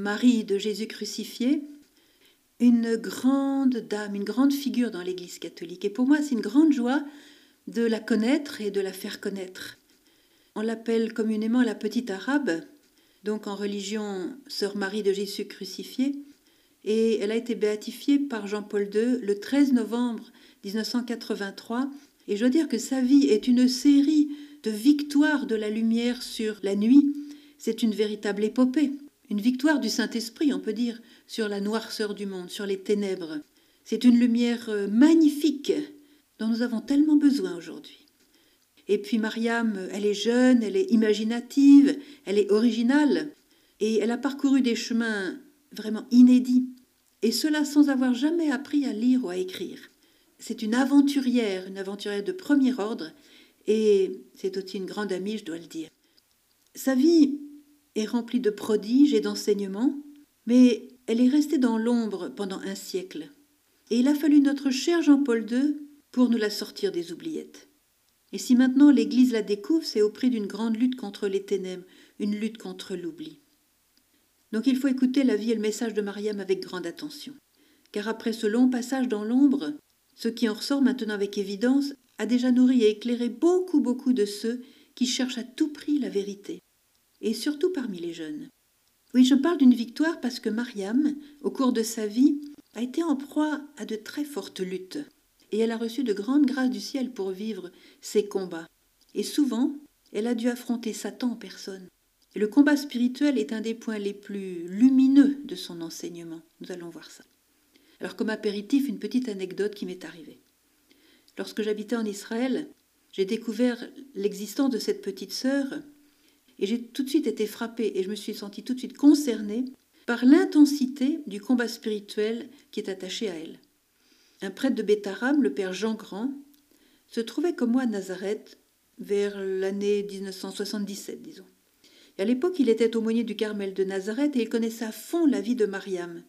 Marie de Jésus crucifié, une grande dame, une grande figure dans l'Église catholique. Et pour moi, c'est une grande joie de la connaître et de la faire connaître. On l'appelle communément la petite arabe, donc en religion Sœur Marie de Jésus crucifié, et elle a été béatifiée par Jean-Paul II le 13 novembre 1983. Et je dois dire que sa vie est une série de victoires de la lumière sur la nuit. C'est une véritable épopée, une victoire du Saint-Esprit, on peut dire, sur la noirceur du monde, sur les ténèbres. C'est une lumière euh, magnifique dont nous avons tellement besoin aujourd'hui. Et puis Mariam, elle est jeune, elle est imaginative, elle est originale, et elle a parcouru des chemins vraiment inédits, et cela sans avoir jamais appris à lire ou à écrire. C'est une aventurière, une aventurière de premier ordre, et c'est aussi une grande amie, je dois le dire. Sa vie est remplie de prodiges et d'enseignements, mais elle est restée dans l'ombre pendant un siècle. Et il a fallu notre cher Jean-Paul II pour nous la sortir des oubliettes. Et si maintenant l'Église la découvre, c'est au prix d'une grande lutte contre les ténèbres, une lutte contre l'oubli. Donc il faut écouter la vie et le message de Mariam avec grande attention. Car après ce long passage dans l'ombre, ce qui en ressort maintenant avec évidence a déjà nourri et éclairé beaucoup, beaucoup de ceux qui cherchent à tout prix la vérité, et surtout parmi les jeunes. Oui, je parle d'une victoire parce que Mariam, au cours de sa vie, a été en proie à de très fortes luttes, et elle a reçu de grandes grâces du ciel pour vivre ces combats. Et souvent, elle a dû affronter Satan en personne. Et le combat spirituel est un des points les plus lumineux de son enseignement. Nous allons voir ça. Alors comme apéritif, une petite anecdote qui m'est arrivée. Lorsque j'habitais en Israël, j'ai découvert l'existence de cette petite sœur et j'ai tout de suite été frappée et je me suis sentie tout de suite concernée par l'intensité du combat spirituel qui est attaché à elle. Un prêtre de Bétaram, le père Jean Grand, se trouvait comme moi à Nazareth vers l'année 1977, disons. Et à l'époque, il était aumônier du Carmel de Nazareth et il connaissait à fond la vie de Mariam.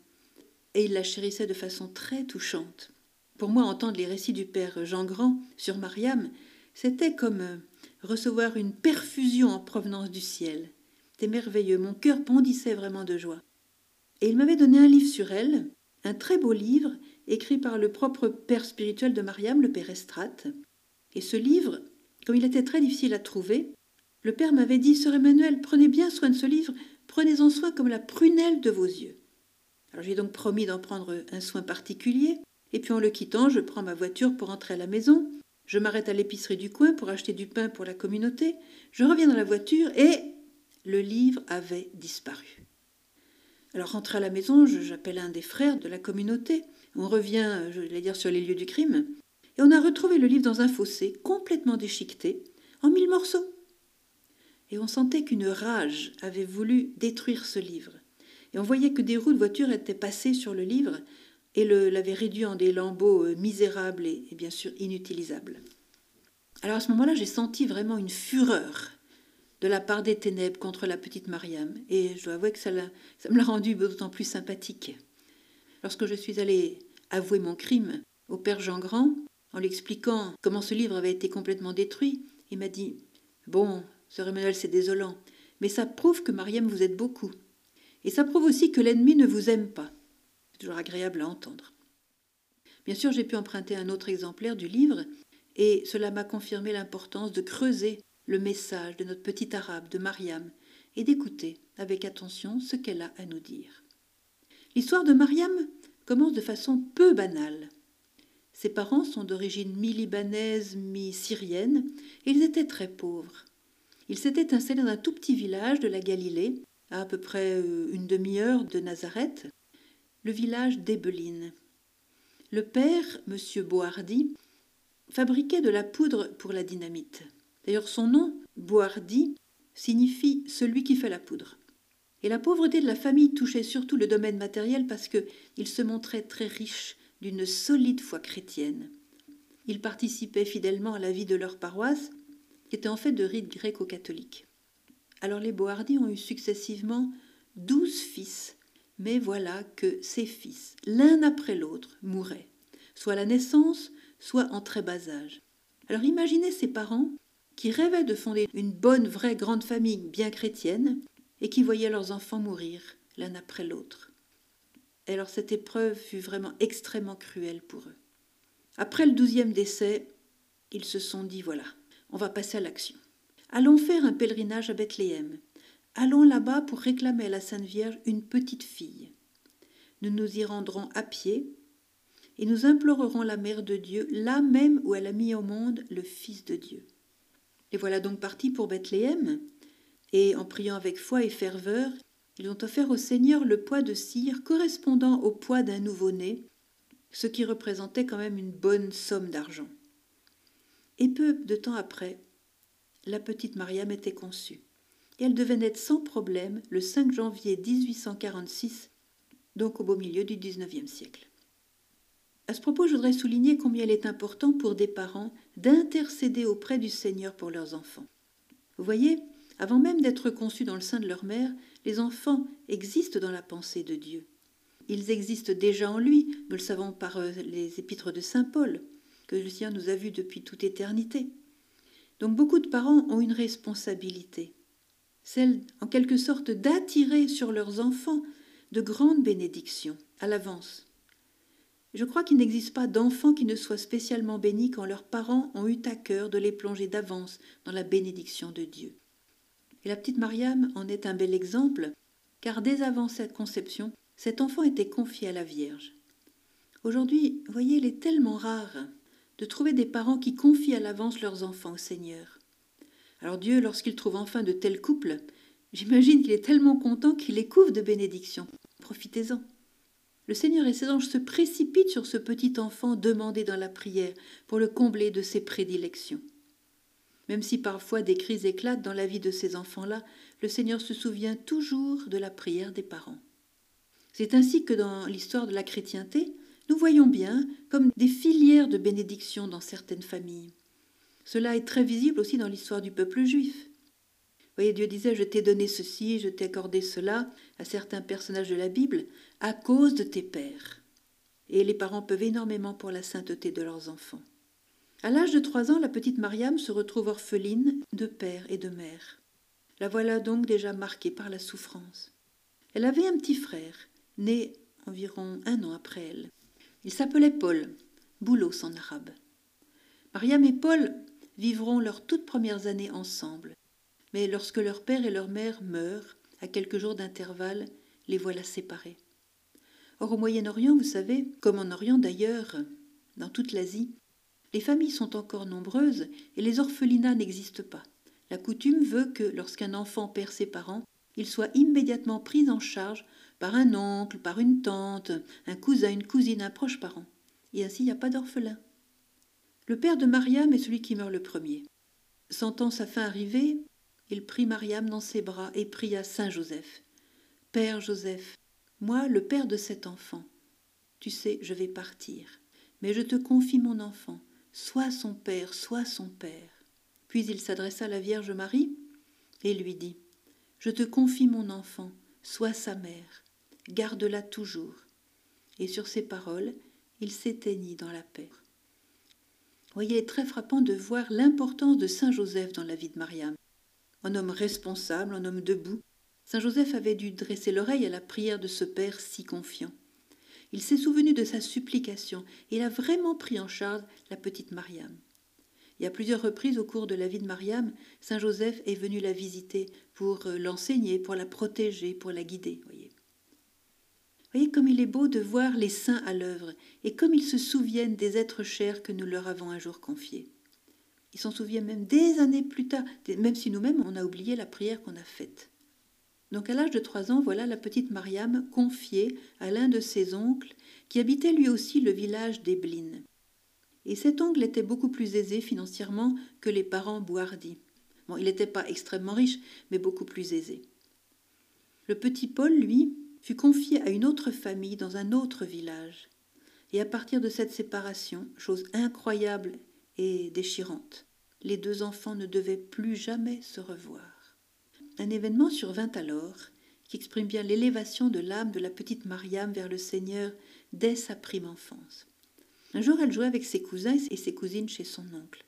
Et il la chérissait de façon très touchante. Pour moi, entendre les récits du père Jean Grand sur Mariam, c'était comme euh, recevoir une perfusion en provenance du ciel. C'était merveilleux, mon cœur bondissait vraiment de joie. Et il m'avait donné un livre sur elle, un très beau livre, écrit par le propre père spirituel de Mariam, le père Estrate. Et ce livre, comme il était très difficile à trouver, le père m'avait dit Sœur Emmanuel, prenez bien soin de ce livre, prenez-en soin comme la prunelle de vos yeux. Alors j'ai donc promis d'en prendre un soin particulier, et puis en le quittant, je prends ma voiture pour entrer à la maison, je m'arrête à l'épicerie du coin pour acheter du pain pour la communauté, je reviens dans la voiture et le livre avait disparu. Alors rentré à la maison, j'appelle un des frères de la communauté, on revient, je vais dire, sur les lieux du crime, et on a retrouvé le livre dans un fossé, complètement déchiqueté, en mille morceaux et on sentait qu'une rage avait voulu détruire ce livre. Et on voyait que des roues de voiture étaient passées sur le livre et l'avaient réduit en des lambeaux euh, misérables et, bien sûr inutilisables. Alors à ce moment-là, j'ai senti vraiment une fureur de la part des ténèbres contre la petite Mariam, et je dois avouer que ça, ça me l'a rendu d'autant plus sympathique. Lorsque je suis allée avouer mon crime au père Jean Grand, en lui expliquant comment ce livre avait été complètement détruit, il m'a dit Bon, Sœur Emmanuel, c'est désolant, mais ça prouve que Mariam vous aide beaucoup. Et ça prouve aussi que l'ennemi ne vous aime pas. Toujours agréable à entendre. Bien sûr, j'ai pu emprunter un autre exemplaire du livre, et cela m'a confirmé l'importance de creuser le message de notre petite arabe, de Mariam, et d'écouter avec attention ce qu'elle a à nous dire. L'histoire de Mariam commence de façon peu banale. Ses parents sont d'origine mi-libanaise, mi-syrienne, et ils étaient très pauvres. Il s'était installé dans un tout petit village de la Galilée, à à peu près euh, une demi-heure de Nazareth, le village d'Ebeline. Le père, M. Boardi, fabriquait de la poudre pour la dynamite. D'ailleurs, son nom, Boardi, signifie celui qui fait la poudre. Et la pauvreté de la famille touchait surtout le domaine matériel parce qu'il se montrait très riche d'une solide foi chrétienne. Ils participaient fidèlement à la vie de leur paroisse qui était en fait de rite gréco-catholique. Alors les Bohardi ont eu successivement douze fils, mais voilà que ces fils, l'un après l'autre, mouraient, soit à la naissance, soit en très bas âge. Alors imaginez ces parents qui rêvaient de fonder une bonne, vraie, grande famille bien chrétienne, et qui voyaient leurs enfants mourir l'un après l'autre. Alors cette épreuve fut vraiment extrêmement cruelle pour eux. Après le douzième décès, ils se sont dit voilà, on va passer à l'action. Allons faire un pèlerinage à Bethléem. Allons là-bas pour réclamer à la Sainte Vierge une petite fille. Nous nous y rendrons à pied et nous implorerons la Mère de Dieu, là même où elle a mis au monde le Fils de Dieu. Et voilà donc partis pour Bethléem, et en priant avec foi et ferveur, ils ont offert au Seigneur le poids de cire correspondant au poids d'un nouveau-né, ce qui représentait quand même une bonne somme d'argent. Et peu de temps après, la petite Mariam était conçue, et elle devait naître sans problème le 5 janvier 1846, donc au beau milieu du XIXe siècle. À ce propos, je voudrais souligner combien il est important pour des parents d'intercéder auprès du Seigneur pour leurs enfants. Vous voyez, avant même d'être conçus dans le sein de leur mère, les enfants existent dans la pensée de Dieu. Ils existent déjà en lui, nous le savons par euh, les épîtres de Saint Paul, que le nous a vus depuis toute éternité. Donc beaucoup de parents ont une responsabilité, celle en quelque sorte d'attirer sur leurs enfants de grandes bénédictions à l'avance. Je crois qu'il n'existe pas d'enfants qui ne soient spécialement bénis quand leurs parents ont eu à cœur de les plonger d'avance dans la bénédiction de Dieu. Et la petite Mariam en est un bel exemple, car dès avant cette conception, cet enfant était confié à la Vierge. Aujourd'hui, voyez, il est tellement rare de trouver des parents qui confient à l'avance leurs enfants au Seigneur. Alors Dieu, lorsqu'il trouve enfin de tels couples, j'imagine qu'il est tellement content qu'il les couvre de bénédictions. Profitez-en. Le Seigneur et ses anges se précipitent sur ce petit enfant demandé dans la prière pour le combler de ses prédilections. Même si parfois des crises éclatent dans la vie de ces enfants-là, le Seigneur se souvient toujours de la prière des parents. C'est ainsi que dans l'histoire de la chrétienté, nous voyons bien comme des filières de bénédictions dans certaines familles. Cela est très visible aussi dans l'histoire du peuple juif voyez, Dieu disait, je t'ai donné ceci, je t'ai accordé cela à certains personnages de la Bible à cause de tes pères. Et les parents peuvent énormément pour la sainteté de leurs enfants. À l'âge de trois ans, la petite Mariam se retrouve orpheline de père et de mère. La voilà donc déjà marquée par la souffrance. Elle avait un petit frère, né environ un an après elle. Il s'appelait Paul, Boulos en arabe. Mariam et Paul vivront leurs toutes premières années ensemble. Mais lorsque leur père et leur mère meurent, à quelques jours d'intervalle, les voilà séparés. Or au Moyen-Orient, vous savez, comme en Orient d'ailleurs, dans toute l'Asie, les familles sont encore nombreuses et les orphelinats n'existent pas. La coutume veut que lorsqu'un enfant perd ses parents, il soit immédiatement pris en charge par un oncle, par une tante, un cousin, une cousine, un proche parent. Et ainsi il n'y a pas d'orphelin. Le père de Mariam est celui qui meurt le premier. Sentant sa fin arriver, il prit Mariam dans ses bras et pria Saint Joseph. Père Joseph, moi le père de cet enfant, tu sais, je vais partir, mais je te confie mon enfant, sois son père, sois son père. Puis il s'adressa à la Vierge Marie et lui dit Je te confie mon enfant, sois sa mère, garde-la toujours. Et sur ces paroles, il s'éteignit dans la paix. Voyez, il est très frappant de voir l'importance de Saint Joseph dans la vie de Mariam un homme responsable, un homme debout, Saint Joseph avait dû dresser l'oreille à la prière de ce Père si confiant. Il s'est souvenu de sa supplication et il a vraiment pris en charge la petite Mariam. Et à plusieurs reprises au cours de la vie de Mariam, Saint Joseph est venu la visiter pour euh, l'enseigner, pour la protéger, pour la guider. Voyez. Voyez comme il est beau de voir les saints à l'œuvre et comme ils se souviennent des êtres chers que nous leur avons un jour confiés. Ils s'en souviennent même des années plus tard, même si nous-mêmes on a oublié la prière qu'on a faite. Donc à l'âge de trois ans, voilà la petite Mariam confiée à l'un de ses oncles qui habitait lui aussi le village d'Eblin. Et cet oncle était beaucoup plus aisé financièrement que les parents Boardi. Bon, il n'était pas extrêmement riche, mais beaucoup plus aisé. Le petit Paul, lui, fut confié à une autre famille dans un autre village. Et à partir de cette séparation, chose incroyable et déchirante. Les deux enfants ne devaient plus jamais se revoir. Un événement survint alors qui exprime bien l'élévation de l'âme de la petite Mariam vers le Seigneur dès sa prime enfance. Un jour, elle jouait avec ses cousins et ses cousines chez son oncle.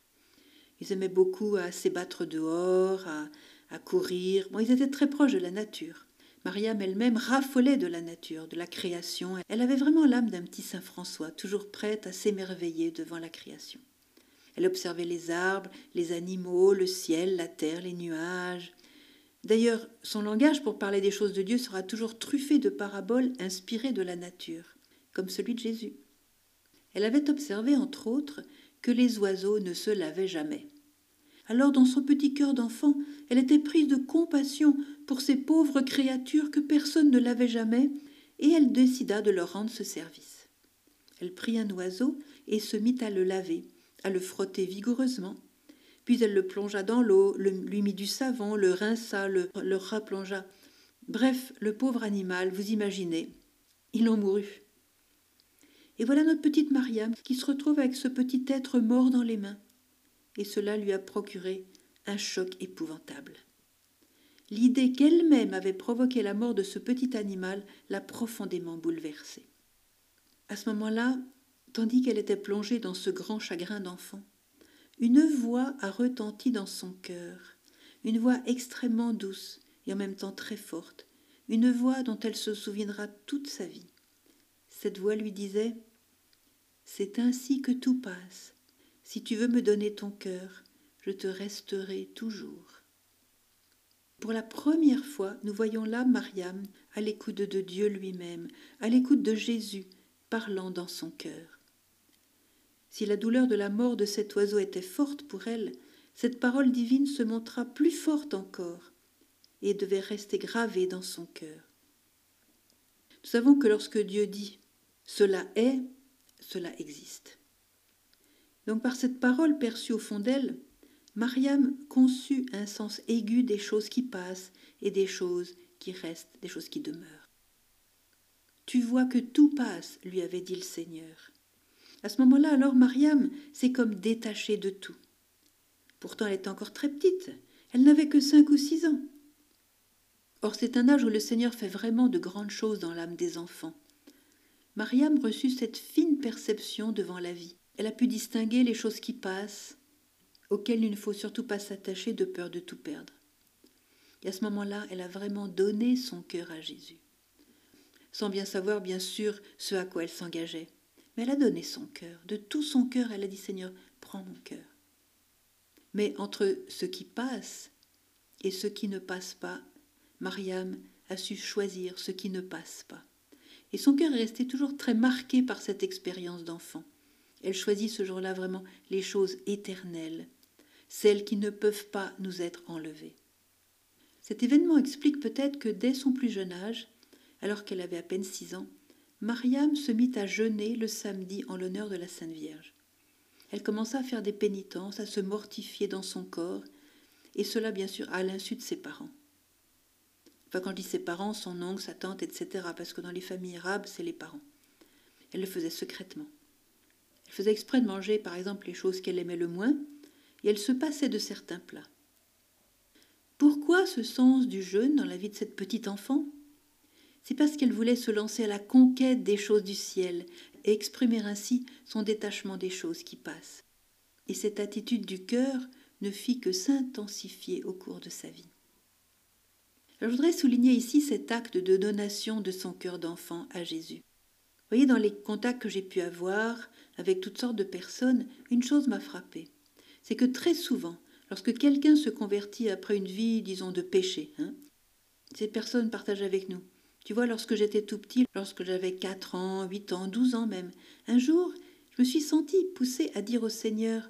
Ils aimaient beaucoup à s'ébattre dehors, à, courir. Ils étaient très proches de la nature. Mariam elle-même raffolait de la nature, de la création. Elle avait vraiment l'âme d'un petit Saint François, toujours prête à s'émerveiller devant la création. Elle observait les arbres, les animaux, le ciel, la terre, les nuages. D'ailleurs, son langage pour parler des choses de Dieu sera toujours truffé de paraboles inspirées de la nature, comme celui de Jésus. Elle avait observé, entre autres, que les oiseaux ne se lavaient jamais. Alors, dans son petit cœur d'enfant, elle était prise de compassion pour ces pauvres créatures que personne ne lavait jamais, et elle décida de leur rendre ce service. Elle prit un oiseau et se mit à le laver, à le frotter vigoureusement. Puis elle le plongea dans l'eau, lui mit du savon, le rinça, le, le replongea. Bref, le pauvre animal, vous imaginez, il en mourut. Et voilà notre petite Mariam qui se retrouve avec ce petit être mort dans les mains. Et cela lui a procuré un choc épouvantable. L'idée qu'elle-même avait provoqué la mort de ce petit animal l'a profondément bouleversée. À ce moment-là, tandis qu'elle était plongée dans ce grand chagrin d'enfant, une voix a retenti dans son cœur, une voix extrêmement douce et en même temps très forte, une voix dont elle se souviendra toute sa vie. Cette voix lui disait C'est ainsi que tout passe. Si tu veux me donner ton cœur, je te resterai toujours. Pour la première fois, nous voyons là Mariam à l'écoute de Dieu lui-même, à l'écoute de Jésus parlant dans son cœur. Si la douleur de la mort de cet oiseau était forte pour elle, cette parole divine se montra plus forte encore et devait rester gravée dans son cœur. Nous savons que lorsque Dieu dit cela est, cela existe. Donc par cette parole perçue au fond d'elle, Mariam conçut un sens aigu des choses qui passent et des choses qui restent, des choses qui demeurent. Tu vois que tout passe, lui avait dit le Seigneur. À ce moment-là, alors Mariam s'est comme détachée de tout. Pourtant, elle était encore très petite. Elle n'avait que cinq ou six ans. Or, c'est un âge où le Seigneur fait vraiment de grandes choses dans l'âme des enfants. Mariam reçut cette fine perception devant la vie. Elle a pu distinguer les choses qui passent, auxquelles il ne faut surtout pas s'attacher de peur de tout perdre. Et à ce moment-là, elle a vraiment donné son cœur à Jésus. Sans bien savoir, bien sûr, ce à quoi elle s'engageait. Mais elle a donné son cœur. De tout son cœur, elle a dit Seigneur, prends mon cœur. Mais entre ce qui passe et ce qui ne passe pas, Mariam a su choisir ce qui ne passe pas. Et son cœur est resté toujours très marqué par cette expérience d'enfant. Elle choisit ce jour-là vraiment les choses éternelles, celles qui ne peuvent pas nous être enlevées. Cet événement explique peut-être que dès son plus jeune âge, alors qu'elle avait à peine six ans, Mariam se mit à jeûner le samedi en l'honneur de la Sainte Vierge. Elle commença à faire des pénitences, à se mortifier dans son corps, et cela bien sûr à l'insu de ses parents. Enfin, quand je dis ses parents, son oncle, sa tante, etc., parce que dans les familles arabes, c'est les parents. Elle le faisait secrètement. Faisait exprès de manger, par exemple, les choses qu'elle aimait le moins, et elle se passait de certains plats. Pourquoi ce sens du jeûne dans la vie de cette petite enfant? C'est parce qu'elle voulait se lancer à la conquête des choses du ciel et exprimer ainsi son détachement des choses qui passent. Et cette attitude du cœur ne fit que s'intensifier au cours de sa vie je voudrais souligner ici cet acte de donation de son cœur d'enfant à Jésus. Voyez, dans les contacts que j'ai pu avoir avec toutes sortes de personnes, une chose m'a frappée. C'est que très souvent, lorsque quelqu'un se convertit après une vie, disons, de péché, hein, ces personnes partagent avec nous. Tu vois, lorsque j'étais tout petit, lorsque j'avais 4 ans, 8 ans, 12 ans même, un jour, je me suis sentie poussée à dire au Seigneur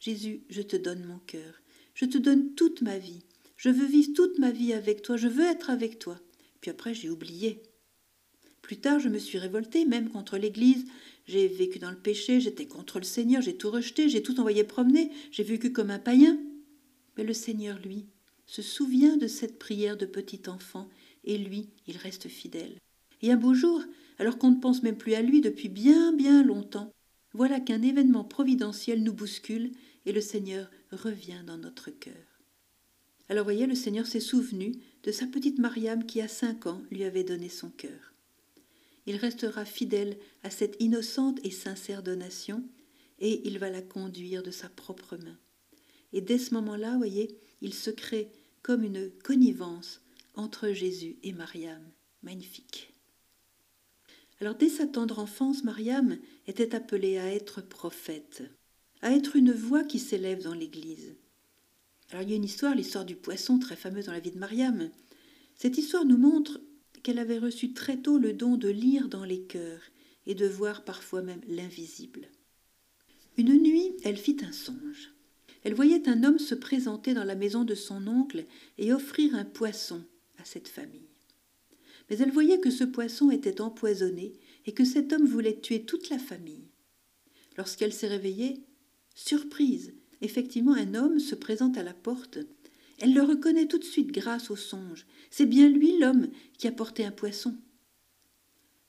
Jésus, je te donne mon cœur, je te donne toute ma vie, je veux vivre toute ma vie avec toi, je veux être avec toi. Puis après, j'ai oublié. Plus tard, je me suis révoltée, même contre l'Église. J'ai vécu dans le péché, j'étais contre le Seigneur, j'ai tout rejeté, j'ai tout envoyé promener, j'ai vécu comme un païen. Mais le Seigneur, lui, se souvient de cette prière de petit enfant, et lui, il reste fidèle. Et un beau jour, alors qu'on ne pense même plus à lui depuis bien bien longtemps, voilà qu'un événement providentiel nous bouscule, et le Seigneur revient dans notre cœur. Alors voyez, le Seigneur s'est souvenu de sa petite Mariam qui à cinq ans lui avait donné son cœur. Il restera fidèle à cette innocente et sincère donation, et il va la conduire de sa propre main. Et dès ce moment-là, voyez, il se crée comme une connivence entre Jésus et Mariam. Magnifique. Alors dès sa tendre enfance, Mariam était appelée à être prophète, à être une voix qui s'élève dans l'Église. Alors il y a une histoire, l'histoire du poisson très fameuse dans la vie de Mariam. Cette histoire nous montre qu'elle avait reçu très tôt le don de lire dans les cœurs et de voir parfois même l'invisible. Une nuit, elle fit un songe. Elle voyait un homme se présenter dans la maison de son oncle et offrir un poisson à cette famille. Mais elle voyait que ce poisson était empoisonné et que cet homme voulait tuer toute la famille. Lorsqu'elle s'est réveillée, surprise, effectivement un homme se présente à la porte. Elle le reconnaît tout de suite grâce au songe. C'est bien lui l'homme qui a porté un poisson.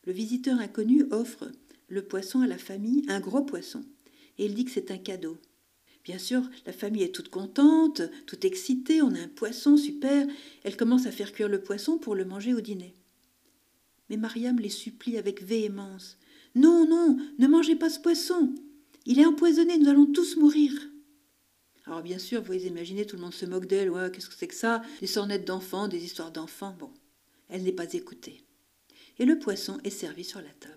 Le visiteur inconnu offre le poisson à la famille, un gros poisson, et il dit que c'est un cadeau. Bien sûr, la famille est toute contente, toute excitée, on a un poisson, super. Elle commence à faire cuire le poisson pour le manger au dîner. Mais Mariam les supplie avec véhémence. Non, non, ne mangez pas ce poisson. Il est empoisonné, nous allons tous mourir. Alors bien sûr, vous imaginez, tout le monde se moque d'elle. Ouais, qu'est-ce que c'est que ça? Des sornettes d'enfants, des histoires d'enfants. Bon, elle n'est pas écoutée. Et le poisson est servi sur la table.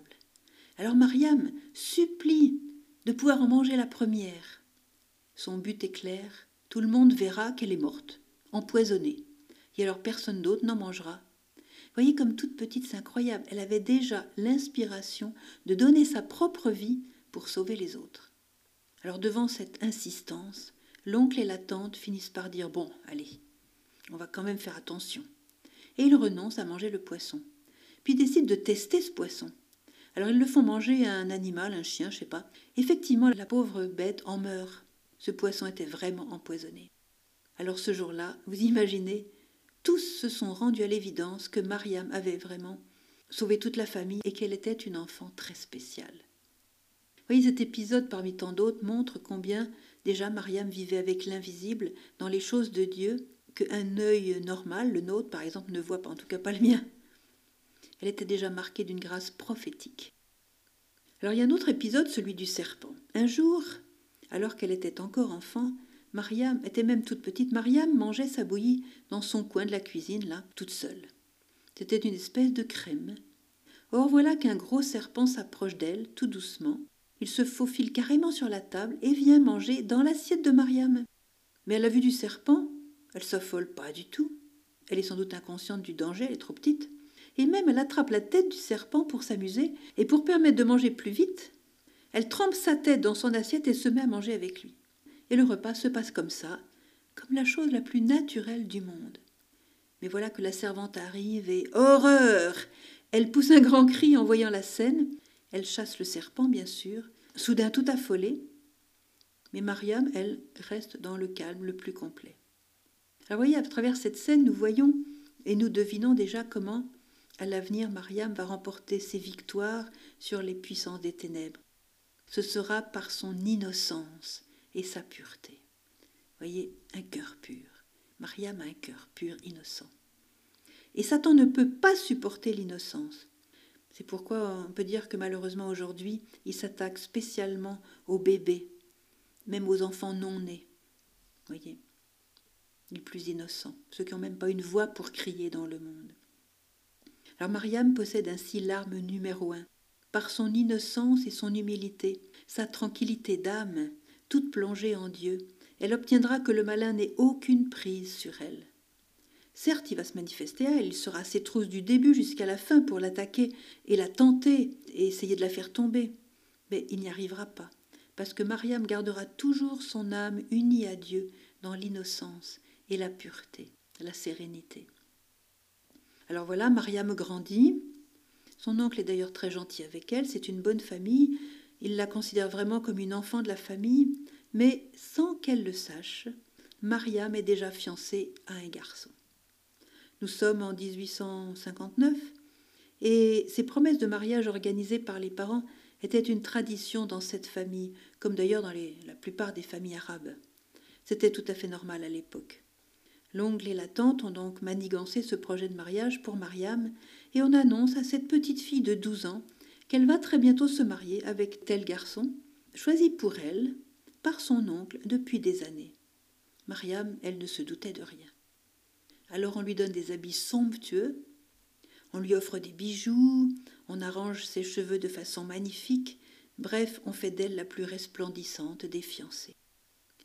Alors Mariam supplie de pouvoir en manger la première. Son but est clair, tout le monde verra qu'elle est morte, empoisonnée, et alors personne d'autre n'en mangera. Voyez comme toute petite, c'est incroyable, elle avait déjà l'inspiration de donner sa propre vie pour sauver les autres. Alors devant cette insistance, l'oncle et la tante finissent par dire Bon, allez, on va quand même faire attention. Et ils renoncent à manger le poisson. Puis décident de tester ce poisson. Alors ils le font manger à un animal, un chien, je sais pas. Effectivement, la pauvre bête en meurt. Ce poisson était vraiment empoisonné. Alors ce jour-là, vous imaginez, tous se sont rendus à l'évidence que Mariam avait vraiment sauvé toute la famille et qu'elle était une enfant très spéciale. Vous voyez, cet épisode parmi tant d'autres montre combien déjà Mariam vivait avec l'invisible dans les choses de Dieu qu'un œil normal, le nôtre par exemple, ne voit pas, en tout cas pas le mien. Elle était déjà marquée d'une grâce prophétique. Alors il y a un autre épisode, celui du serpent. Un jour, alors qu'elle était encore enfant, Mariam était même toute petite. Mariam mangeait sa bouillie dans son coin de la cuisine, là, toute seule. C'était une espèce de crème. Or voilà qu'un gros serpent s'approche d'elle, tout doucement. Il se faufile carrément sur la table et vient manger dans l'assiette de Mariam. Mais à la vue du serpent, elle s'affole pas du tout. Elle est sans doute inconsciente du danger, elle est trop petite. Et même elle attrape la tête du serpent pour s'amuser, et pour permettre de manger plus vite, elle trempe sa tête dans son assiette et se met à manger avec lui. Et le repas se passe comme ça, comme la chose la plus naturelle du monde. Mais voilà que la servante arrive et horreur Elle pousse un grand cri en voyant la scène. Elle chasse le serpent, bien sûr, soudain tout affolée. Mais Mariam, elle, reste dans le calme le plus complet. Alors voyez, à travers cette scène, nous voyons et nous devinons déjà comment, à l'avenir, Mariam va remporter ses victoires sur les puissances des ténèbres ce sera par son innocence et sa pureté. Voyez, un cœur pur. Mariam a un cœur pur, innocent. Et Satan ne peut pas supporter l'innocence. C'est pourquoi on peut dire que malheureusement aujourd'hui, il s'attaque spécialement aux bébés, même aux enfants non nés. Voyez, les plus innocents, ceux qui n'ont même pas une voix pour crier dans le monde. Alors Mariam possède ainsi l'arme numéro un, par son innocence et son humilité, sa tranquillité d'âme, toute plongée en Dieu, elle obtiendra que le malin n'ait aucune prise sur elle. Certes, il va se manifester à elle, il sera à ses trousses du début jusqu'à la fin pour l'attaquer et la tenter et essayer de la faire tomber. Mais il n'y arrivera pas, parce que Mariam gardera toujours son âme unie à Dieu dans l'innocence et la pureté, la sérénité. Alors voilà, Mariam grandit, son oncle est d'ailleurs très gentil avec elle, c'est une bonne famille, il la considère vraiment comme une enfant de la famille, mais sans qu'elle le sache, Mariam est déjà fiancée à un garçon. Nous sommes en 1859 et ces promesses de mariage organisées par les parents étaient une tradition dans cette famille, comme d'ailleurs dans la plupart des familles arabes. C'était tout à fait normal à l'époque. L'oncle et la tante ont donc manigancé ce projet de mariage pour Mariam et on annonce à cette petite fille de 12 ans qu'elle va très bientôt se marier avec tel garçon, choisi pour elle par son oncle depuis des années. Mariam, elle ne se doutait de rien. Alors on lui donne des habits somptueux, on lui offre des bijoux, on arrange ses cheveux de façon magnifique, bref, on fait d'elle la plus resplendissante des fiancées.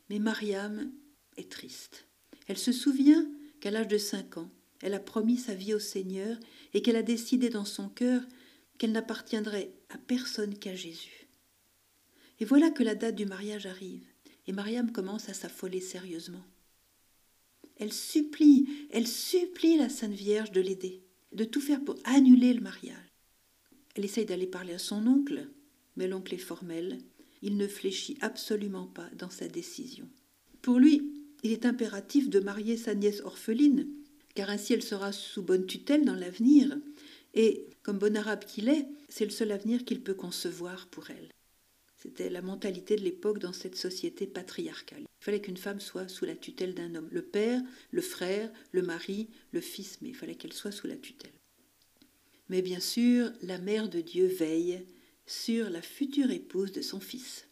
Mais Mariam est triste. Elle se souvient qu'à l'âge de cinq ans, elle a promis sa vie au Seigneur et qu'elle a décidé dans son cœur qu'elle n'appartiendrait à personne qu'à Jésus. Et voilà que la date du mariage arrive, et Mariam commence à s'affoler sérieusement. Elle supplie, elle supplie la Sainte Vierge de l'aider, de tout faire pour annuler le mariage. Elle essaye d'aller parler à son oncle, mais l'oncle est formel, il ne fléchit absolument pas dans sa décision. Pour lui, il est impératif de marier sa nièce orpheline, car ainsi elle sera sous bonne tutelle dans l'avenir, et, comme bon arabe qu'il est, c'est le seul avenir qu'il peut concevoir pour elle. C'était la mentalité de l'époque dans cette société patriarcale. Il fallait qu'une femme soit sous la tutelle d'un homme. Le père, le frère, le mari, le fils, mais il fallait qu'elle soit sous la tutelle. Mais bien sûr, la mère de Dieu veille sur la future épouse de son fils.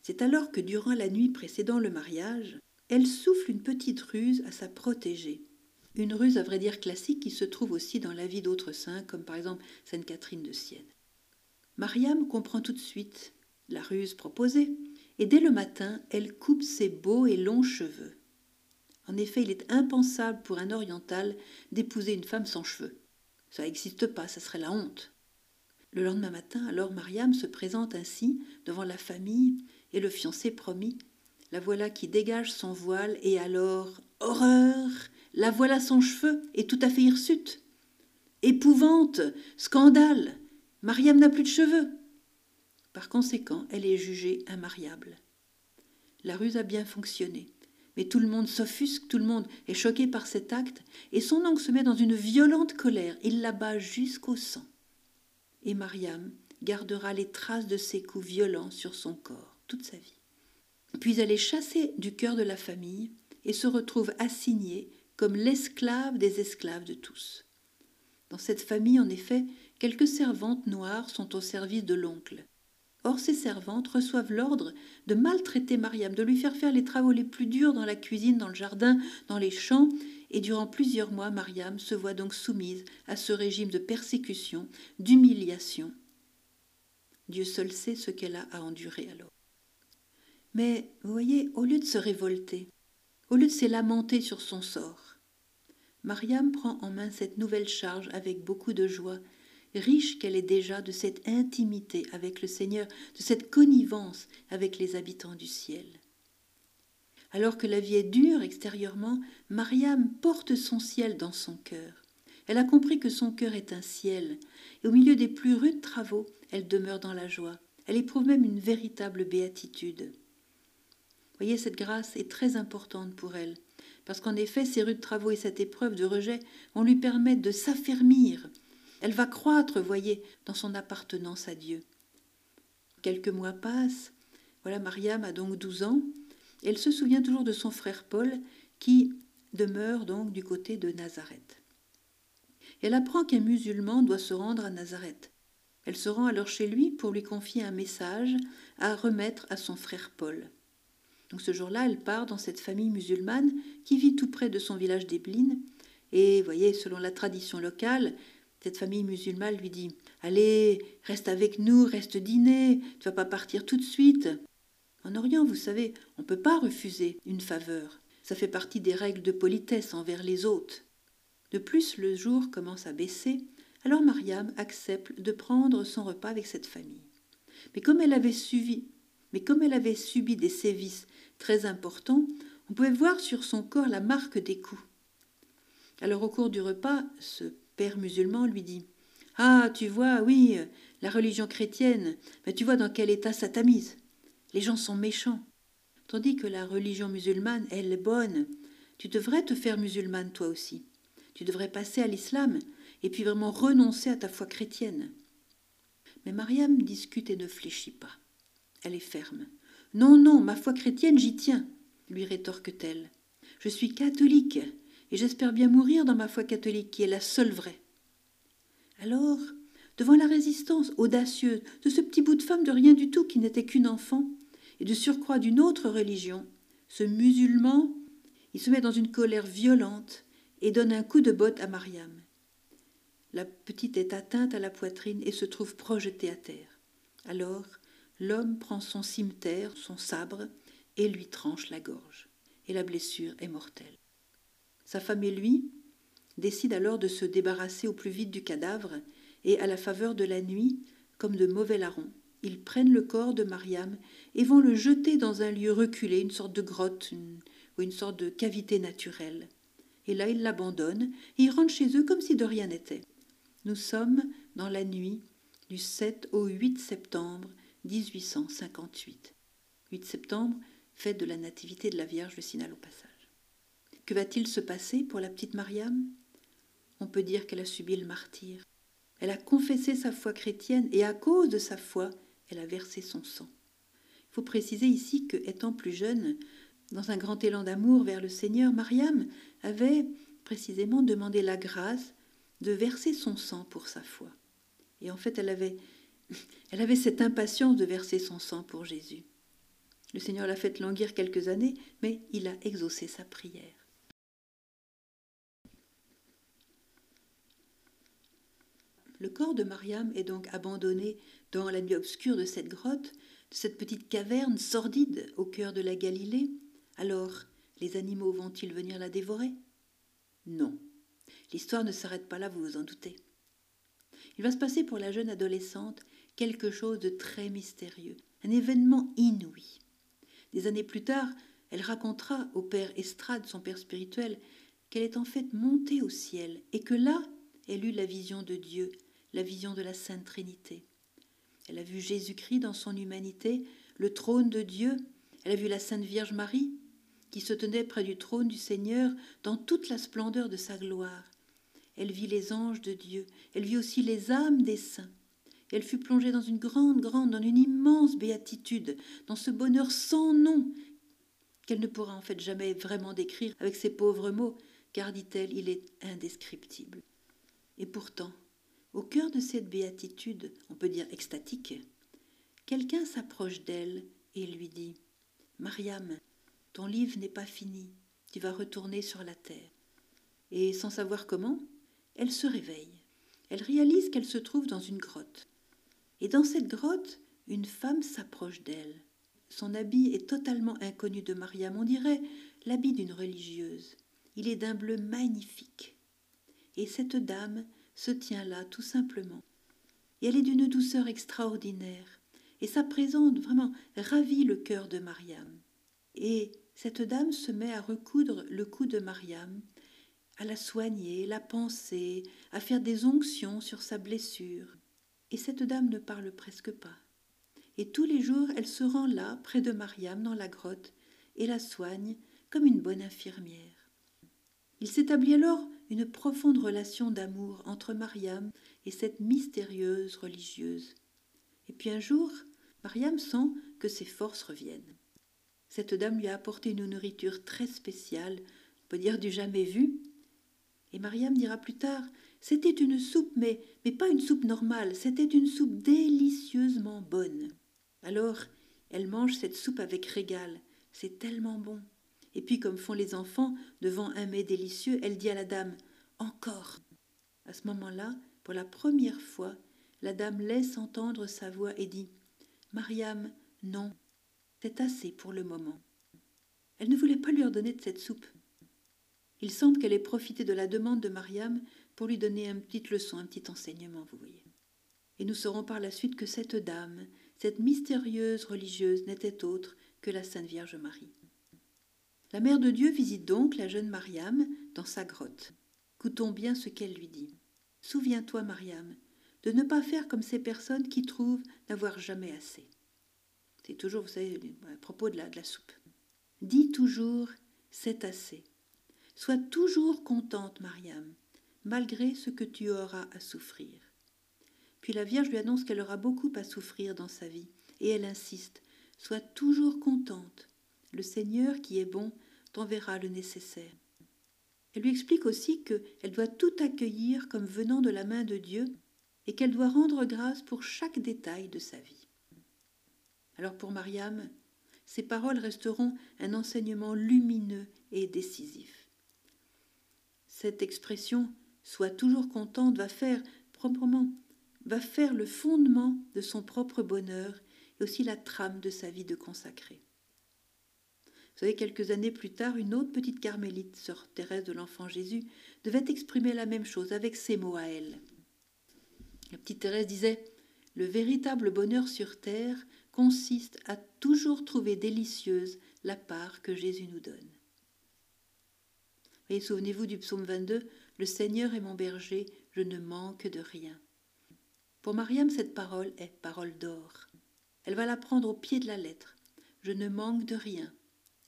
C'est alors que durant la nuit précédant le mariage, elle souffle une petite ruse à sa protégée. Une ruse à vrai dire classique qui se trouve aussi dans la vie d'autres saints, comme par exemple Sainte Catherine de Sienne. Mariam comprend tout de suite la ruse proposée, et dès le matin, elle coupe ses beaux et longs cheveux. En effet, il est impensable pour un oriental d'épouser une femme sans cheveux. Ça n'existe pas, ça serait la honte. Le lendemain matin, alors Mariam se présente ainsi devant la famille et le fiancé promis. La voilà qui dégage son voile et alors, horreur, la voilà sans cheveux et tout à fait hirsute. Épouvante, scandale, Mariam n'a plus de cheveux. Par conséquent, elle est jugée immariable. La ruse a bien fonctionné, mais tout le monde s'offusque, tout le monde est choqué par cet acte, et son oncle se met dans une violente colère, il la bat jusqu'au sang. Et Mariam gardera les traces de ses coups violents sur son corps toute sa vie. Puis elle est chassée du cœur de la famille et se retrouve assignée comme l'esclave des esclaves de tous. Dans cette famille, en effet, quelques servantes noires sont au service de l'oncle. Or ces servantes reçoivent l'ordre de maltraiter Mariam, de lui faire faire les travaux les plus durs dans la cuisine, dans le jardin, dans les champs, et durant plusieurs mois, Mariam se voit donc soumise à ce régime de persécution, d'humiliation. Dieu seul sait ce qu'elle a à endurer alors. Mais, vous voyez, au lieu de se révolter, au lieu de se lamenter sur son sort, Mariam prend en main cette nouvelle charge avec beaucoup de joie riche qu'elle est déjà de cette intimité avec le Seigneur, de cette connivence avec les habitants du ciel. Alors que la vie est dure extérieurement, Mariam porte son ciel dans son cœur. Elle a compris que son cœur est un ciel, et au milieu des plus rudes travaux, elle demeure dans la joie. Elle éprouve même une véritable béatitude. Voyez, cette grâce est très importante pour elle, parce qu'en effet, ces rudes travaux et cette épreuve de rejet vont lui permettre de s'affermir, elle va croître, voyez, dans son appartenance à Dieu. Quelques mois passent. Voilà, Mariam a donc douze ans. elle se souvient toujours de son frère Paul, qui demeure donc du côté de Nazareth. Elle apprend qu'un musulman doit se rendre à Nazareth. Elle se rend alors chez lui pour lui confier un message à remettre à son frère Paul. Donc ce jour-là, elle part dans cette famille musulmane qui vit tout près de son village d'Ebline. Et voyez, selon la tradition locale, cette famille musulmane lui dit Allez, reste avec nous, reste dîner, tu vas pas partir tout de suite. En Orient, vous savez, on ne peut pas refuser une faveur. Ça fait partie des règles de politesse envers les hôtes. De plus, le jour commence à baisser, alors Mariam accepte de prendre son repas avec cette famille. Mais comme elle avait suivi, mais comme elle avait subi des sévices très importants, on pouvait voir sur son corps la marque des coups. Alors au cours du repas, ce père musulman lui dit Ah, tu vois, oui, la religion chrétienne, mais tu vois dans quel état ça t'a mise. Les gens sont méchants. Tandis que la religion musulmane, elle est bonne. Tu devrais te faire musulmane toi aussi. Tu devrais passer à l'islam et puis vraiment renoncer à ta foi chrétienne. Mais Mariam discute et ne fléchit pas. Elle est ferme. Non, non, ma foi chrétienne, j'y tiens, lui rétorque-t-elle. Je suis catholique et j'espère bien mourir dans ma foi catholique qui est la seule vraie. Alors, devant la résistance audacieuse de ce petit bout de femme de rien du tout qui n'était qu'une enfant, et de surcroît d'une autre religion, ce musulman, il se met dans une colère violente et donne un coup de botte à Mariam. La petite est atteinte à la poitrine et se trouve projetée à terre. Alors, l'homme prend son cimeterre, son sabre, et lui tranche la gorge. Et la blessure est mortelle. Sa femme et lui décident alors de se débarrasser au plus vite du cadavre, et à la faveur de la nuit, comme de mauvais larrons, ils prennent le corps de Mariam et vont le jeter dans un lieu reculé, une sorte de grotte ou une sorte de cavité naturelle. Et là, ils l'abandonnent et ils rentrent chez eux comme si de rien n'était. Nous sommes dans la nuit du 7 au 8 septembre 1858. 8 septembre, fête de la Nativité de la Vierge, le signal au passage. Que va-t-il se passer pour la petite Mariam? On peut dire qu'elle a subi le martyr. Elle a confessé sa foi chrétienne et à cause de sa foi, elle a versé son sang. Il faut préciser ici que, étant plus jeune, dans un grand élan d'amour vers le Seigneur, Mariam avait précisément demandé la grâce de verser son sang pour sa foi. Et en fait, elle avait, elle avait cette impatience de verser son sang pour Jésus. Le Seigneur l'a fait languir quelques années, mais il a exaucé sa prière. Le corps de Mariam est donc abandonné dans la nuit obscure de cette grotte, de cette petite caverne sordide au cœur de la Galilée. Alors, les animaux vont-ils venir la dévorer? Non. L'histoire ne s'arrête pas là, vous vous en doutez. Il va se passer pour la jeune adolescente quelque chose de très mystérieux, un événement inouï. Des années plus tard, elle racontera au père Estrade, son père spirituel, qu'elle est en fait montée au ciel et que là, elle eut la vision de Dieu, la vision de la Sainte Trinité. Elle a vu Jésus-Christ dans son humanité, le trône de Dieu. Elle a vu la Sainte Vierge Marie, qui se tenait près du trône du Seigneur dans toute la splendeur de sa gloire. Elle vit les anges de Dieu, elle vit aussi les âmes des saints. Elle fut plongée dans une grande, grande, dans une immense béatitude, dans ce bonheur sans nom, qu'elle ne pourra en fait jamais vraiment décrire avec ces pauvres mots, car, dit-elle, il est indescriptible. Et pourtant, au cœur de cette béatitude, on peut dire extatique, quelqu'un s'approche d'elle et lui dit Mariam, ton livre n'est pas fini, tu vas retourner sur la terre. Et sans savoir comment, elle se réveille. Elle réalise qu'elle se trouve dans une grotte. Et dans cette grotte, une femme s'approche d'elle. Son habit est totalement inconnu de Mariam, on dirait l'habit d'une religieuse. Il est d'un bleu magnifique. Et cette dame se tient là tout simplement. Et elle est d'une douceur extraordinaire, et sa présence vraiment ravit le cœur de Mariam. Et cette dame se met à recoudre le cou de Mariam, à la soigner, la penser, à faire des onctions sur sa blessure. Et cette dame ne parle presque pas. Et tous les jours, elle se rend là, près de Mariam, dans la grotte, et la soigne comme une bonne infirmière. Il s'établit alors une profonde relation d'amour entre Mariam et cette mystérieuse religieuse. Et puis un jour, Mariam sent que ses forces reviennent. Cette dame lui a apporté une nourriture très spéciale, on peut dire du jamais vu. Et Mariam dira plus tard C'était une soupe, mais, mais pas une soupe normale, c'était une soupe délicieusement bonne. Alors, elle mange cette soupe avec régal. C'est tellement bon. Et puis, comme font les enfants, devant un mets délicieux, elle dit à la dame Encore. À ce moment-là, pour la première fois, la dame laisse entendre sa voix et dit Mariam, non, c'est assez pour le moment. Elle ne voulait pas lui ordonner de cette soupe. Il semble qu'elle ait profité de la demande de Mariam pour lui donner une petite leçon, un petit enseignement, vous voyez. Et nous saurons par la suite que cette dame, cette mystérieuse religieuse, n'était autre que la Sainte Vierge Marie. La Mère de Dieu visite donc la jeune Mariam dans sa grotte. Écoutons bien ce qu'elle lui dit. Souviens-toi, Mariam, de ne pas faire comme ces personnes qui trouvent n'avoir jamais assez. C'est toujours, vous savez, à propos de la, soupe. Dis toujours, c'est assez. Sois toujours contente, Mariam, malgré ce que tu auras à souffrir. Puis la Vierge lui annonce qu'elle aura beaucoup à souffrir dans sa vie, et elle insiste, sois toujours contente. Le Seigneur qui est bon t'enverra le nécessaire. Elle lui explique aussi qu'elle doit tout accueillir comme venant de la main de Dieu et qu'elle doit rendre grâce pour chaque détail de sa vie. Alors pour Mariam, ces paroles resteront un enseignement lumineux et décisif. Cette expression Sois toujours contente va faire proprement va faire le fondement de son propre bonheur et aussi la trame de sa vie de consacrée. Quelques années plus tard, une autre petite carmélite, sœur Thérèse de l'Enfant Jésus, devait exprimer la même chose avec ces mots à elle. La petite Thérèse disait Le véritable bonheur sur terre consiste à toujours trouver délicieuse la part que Jésus nous donne. Et souvenez-vous du psaume 22 Le Seigneur est mon berger, je ne manque de rien. Pour Mariam, cette parole est parole d'or. Elle va la prendre au pied de la lettre. Je ne manque de rien.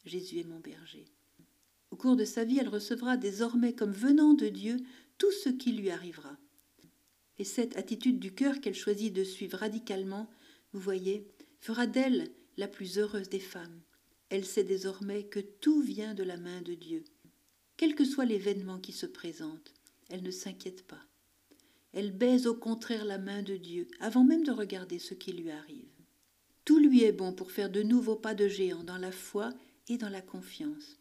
Jésus est mon berger. Au cours de sa vie, elle recevra désormais comme venant de Dieu tout ce qui lui arrivera. Et cette attitude du cœur qu'elle choisit de suivre radicalement, vous voyez, fera d'elle la plus heureuse des femmes. Elle sait désormais que tout vient de la main de Dieu. Quel que soit l'événement qui se présente, elle ne s'inquiète pas. Elle baise au contraire la main de Dieu avant même de regarder ce qui lui arrive. Tout lui est bon pour faire de nouveaux pas de géant dans la foi et dans la confiance.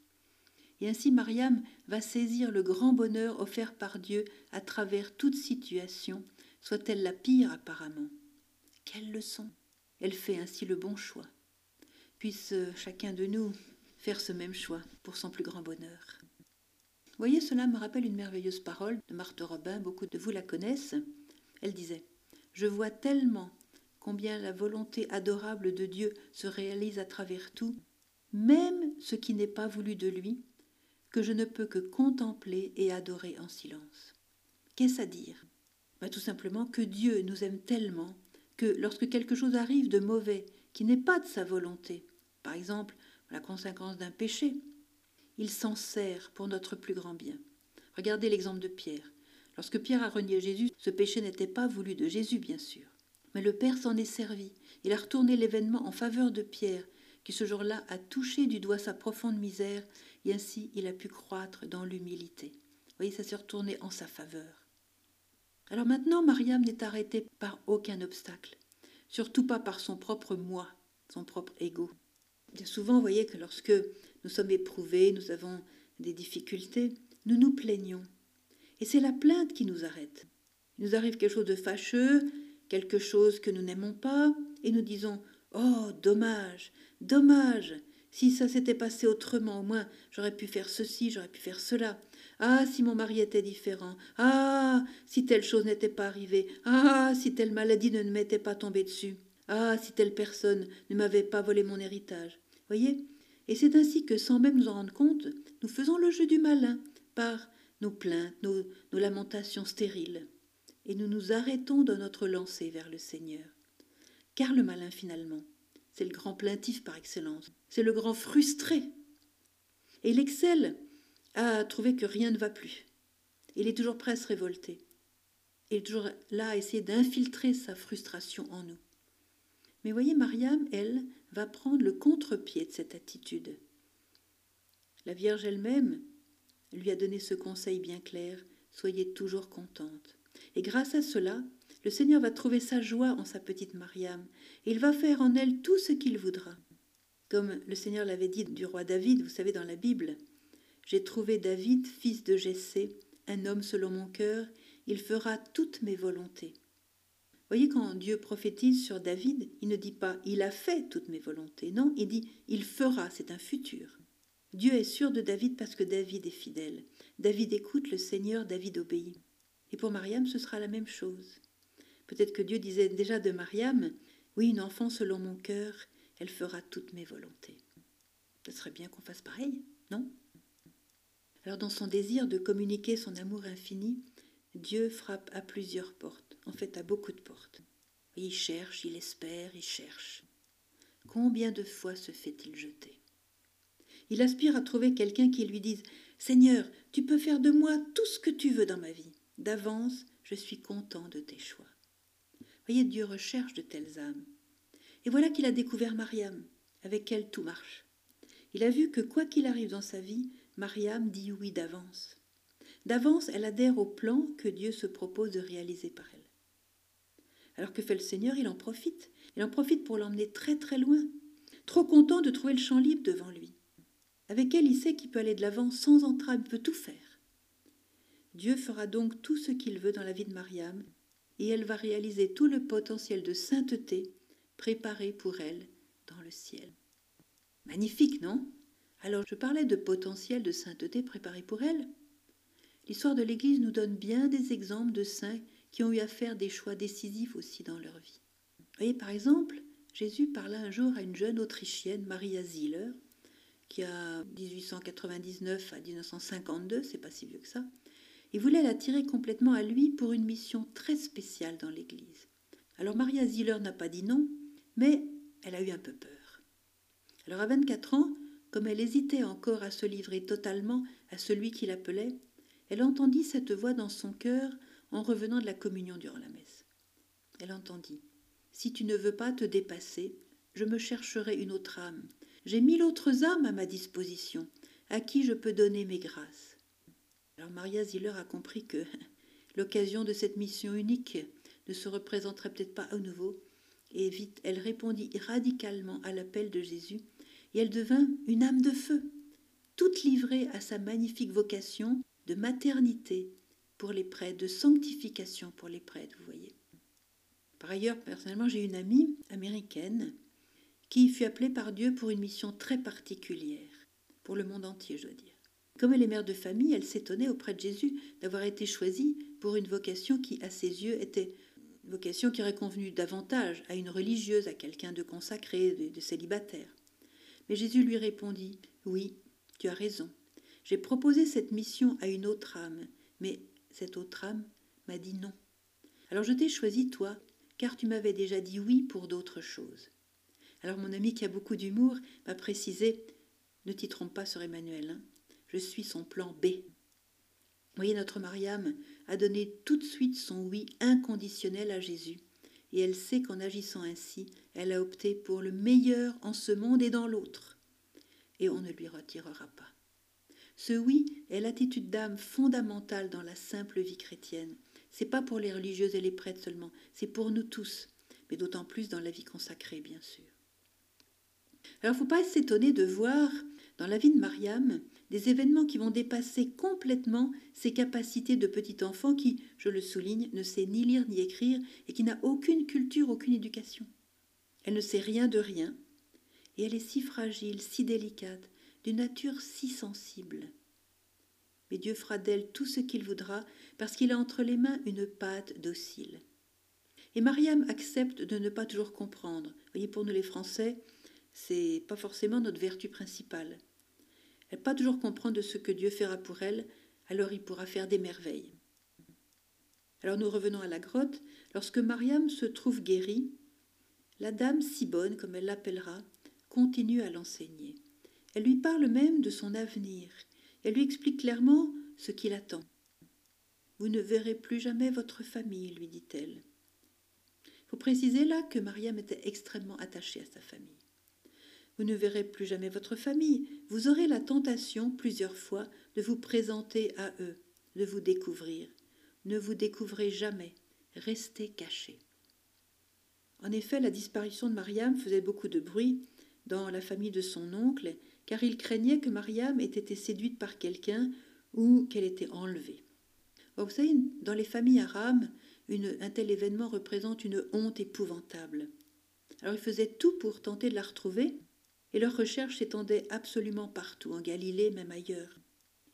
Et ainsi Mariam va saisir le grand bonheur offert par Dieu à travers toute situation, soit-elle la pire apparemment. Quelle leçon Elle fait ainsi le bon choix. Puisse chacun de nous faire ce même choix pour son plus grand bonheur voyez, cela me rappelle une merveilleuse parole de Marthe Robin, beaucoup de vous la connaissent. Elle disait Je vois tellement combien la volonté adorable de Dieu se réalise à travers tout, même ce qui n'est pas voulu de lui, que je ne peux que contempler et adorer en silence. Qu'est-ce à dire? Bah, Tout simplement que Dieu nous aime tellement que lorsque quelque chose arrive de mauvais, qui n'est pas de sa volonté, par exemple la conséquence d'un péché, il s'en sert pour notre plus grand bien. Regardez l'exemple de Pierre. Lorsque Pierre a renié Jésus, ce péché n'était pas voulu de Jésus, bien sûr. Mais le Père s'en est servi. Il a retourné l'événement en faveur de Pierre, qui ce jour-là a touché du doigt sa profonde misère, et ainsi il a pu croître dans l'humilité. Vous voyez, ça s'est retourné en sa faveur. Alors maintenant, Mariam n'est arrêtée par aucun obstacle, surtout pas par son propre moi, son propre ego. Bien souvent, vous voyez que lorsque nous sommes éprouvés, nous avons des difficultés, nous nous plaignons. Et c'est la plainte qui nous arrête. Il nous arrive quelque chose de fâcheux, quelque chose que nous n'aimons pas, et nous disons Oh, dommage, dommage, si ça s'était passé autrement, au moins j'aurais pu faire ceci, j'aurais pu faire cela. Ah, si mon mari était différent. Ah, si telle chose n'était pas arrivée. Ah, si telle maladie ne m'était pas tombée dessus. Ah, si telle personne ne m'avait pas volé mon héritage. Voyez Et c'est ainsi que, sans même nous en rendre compte, nous faisons le jeu du malin par nos plaintes, nos, nos lamentations stériles. Et nous nous arrêtons dans notre lancée vers le Seigneur. Car le malin, finalement, c'est le grand plaintif par excellence. C'est le grand frustré. Et il excelle à trouver que rien ne va plus. Il est toujours prêt à se révolter. Il est toujours là à essayer d'infiltrer sa frustration en nous. Mais voyez, Mariam, elle, va prendre le contre-pied de cette attitude. La Vierge elle-même lui a donné ce conseil bien clair, soyez toujours contente. Et grâce à cela, le Seigneur va trouver sa joie en sa petite Mariam, et il va faire en elle tout ce qu'il voudra. Comme le Seigneur l'avait dit du roi David, vous savez dans la Bible, J'ai trouvé David, fils de Jessé, un homme selon mon cœur, il fera toutes mes volontés. Voyez, quand Dieu prophétise sur David, il ne dit pas il a fait toutes mes volontés. Non, il dit il fera, c'est un futur. Dieu est sûr de David parce que David est fidèle. David écoute le Seigneur, David obéit. Et pour Mariam, ce sera la même chose. Peut-être que Dieu disait déjà de Mariam Oui, une enfant selon mon cœur, elle fera toutes mes volontés. Ce serait bien qu'on fasse pareil, non? Alors, dans son désir de communiquer son amour infini, Dieu frappe à plusieurs portes, en fait à beaucoup de portes. Il cherche, il espère, il cherche. Combien de fois se fait-il jeter? Il aspire à trouver quelqu'un qui lui dise Seigneur, tu peux faire de moi tout ce que tu veux dans ma vie. D'avance, je suis content de tes choix. Voyez, Dieu recherche de telles âmes. Et voilà qu'il a découvert Mariam, avec elle tout marche. Il a vu que quoi qu'il arrive dans sa vie, Mariam dit oui d'avance. D'avance, elle adhère au plan que Dieu se propose de réaliser par elle. Alors que fait le Seigneur Il en profite. Il en profite pour l'emmener très très loin, trop content de trouver le champ libre devant lui. Avec elle, il sait qu'il peut aller de l'avant sans entrave, il peut tout faire. Dieu fera donc tout ce qu'il veut dans la vie de Mariam, et elle va réaliser tout le potentiel de sainteté préparé pour elle dans le ciel. Magnifique, non? Alors je parlais de potentiel de sainteté préparé pour elle. L'histoire de l'Église nous donne bien des exemples de saints qui ont eu à faire des choix décisifs aussi dans leur vie. Vous voyez, par exemple, Jésus parla un jour à une jeune Autrichienne, Maria Ziller, qui a 1899 à 1952, c'est pas si vieux que ça, il voulait l'attirer complètement à lui pour une mission très spéciale dans l'Église. Alors Maria Ziller n'a pas dit non, mais elle a eu un peu peur. Alors à 24 ans, comme elle hésitait encore à se livrer totalement à celui qui l'appelait, elle entendit cette voix dans son cœur en revenant de la communion durant la messe. Elle entendit Si tu ne veux pas te dépasser, je me chercherai une autre âme. J'ai mille autres âmes à ma disposition, à qui je peux donner mes grâces. Alors Maria Ziller a compris que l'occasion de cette mission unique ne se représenterait peut-être pas à nouveau, et vite elle répondit radicalement à l'appel de Jésus, et elle devint une âme de feu, toute livrée à sa magnifique vocation de maternité pour les prêtres, de sanctification pour les prêtres, vous voyez. Par ailleurs, personnellement, j'ai une amie américaine qui fut appelée par Dieu pour une mission très particulière, pour le monde entier, je dois dire. Comme elle est mère de famille, elle s'étonnait auprès de Jésus d'avoir été choisie pour une vocation qui, à ses yeux, était une vocation qui aurait convenu davantage à une religieuse, à quelqu'un de consacré, de, célibataire. Mais Jésus lui répondit Oui, tu as raison. J'ai proposé cette mission à une autre âme, mais cette autre âme m'a dit non. Alors je t'ai choisi, toi, car tu m'avais déjà dit oui pour d'autres choses. Alors mon ami qui a beaucoup d'humour m'a précisé Ne t'y trompe pas sur Emmanuel, hein. Je suis son plan B. Vous voyez, notre Mariam a donné tout de suite son oui inconditionnel à Jésus, et elle sait qu'en agissant ainsi, elle a opté pour le meilleur en ce monde et dans l'autre, et on ne lui retirera pas. Ce oui est l'attitude d'âme fondamentale dans la simple vie chrétienne. C'est pas pour les religieuses et les prêtres seulement, c'est pour nous tous, mais d'autant plus dans la vie consacrée, bien sûr. Alors, il ne faut pas s'étonner de voir dans la vie de Mariam des événements qui vont dépasser complètement ses capacités de petit enfant qui, je le souligne, ne sait ni lire ni écrire et qui n'a aucune culture, aucune éducation. Elle ne sait rien de rien, et elle est si fragile, si délicate, d'une nature si sensible. Mais Dieu fera d'elle tout ce qu'il voudra, parce qu'il a entre les mains une pâte docile. Et Mariam accepte de ne pas toujours comprendre. Vous voyez, pour nous les Français, c'est pas forcément notre vertu principale. Elle pas toujours comprendre ce que Dieu fera pour elle, alors il pourra faire des merveilles. Alors nous revenons à la grotte. Lorsque Mariam se trouve guérie, la dame si bonne, comme elle l'appellera, continue à l'enseigner. Elle lui parle même de son avenir. Elle lui explique clairement ce qui l'attend. Vous ne verrez plus jamais votre famille, lui dit-elle. Il faut préciser là que Mariam était extrêmement attachée à sa famille. Vous ne verrez plus jamais votre famille. Vous aurez la tentation plusieurs fois de vous présenter à eux, de vous découvrir. Ne vous découvrez jamais. Restez cachés. En effet, la disparition de Mariam faisait beaucoup de bruit dans la famille de son oncle car il craignait que Mariam ait été séduite par quelqu'un ou qu'elle était enlevée. vous savez, dans les familles arabes, un tel événement représente une honte épouvantable. Alors ils faisaient tout pour tenter de la retrouver, et leurs recherches s'étendaient absolument partout, en Galilée, même ailleurs.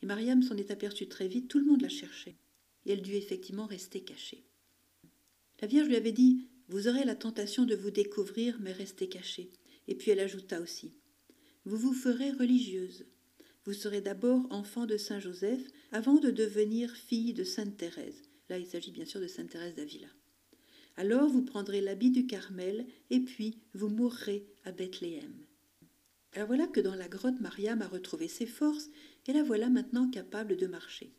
Et Mariam s'en est aperçue très vite, tout le monde la cherchait, et elle dut effectivement rester cachée. La Vierge lui avait dit Vous aurez la tentation de vous découvrir, mais restez cachée. Et puis elle ajouta aussi vous vous ferez religieuse. Vous serez d'abord enfant de Saint Joseph avant de devenir fille de Sainte Thérèse. Là, il s'agit bien sûr de Sainte Thérèse d'Avila. Alors vous prendrez l'habit du Carmel et puis vous mourrez à Bethléem. Alors voilà que dans la grotte, Mariam a retrouvé ses forces et la voilà maintenant capable de marcher.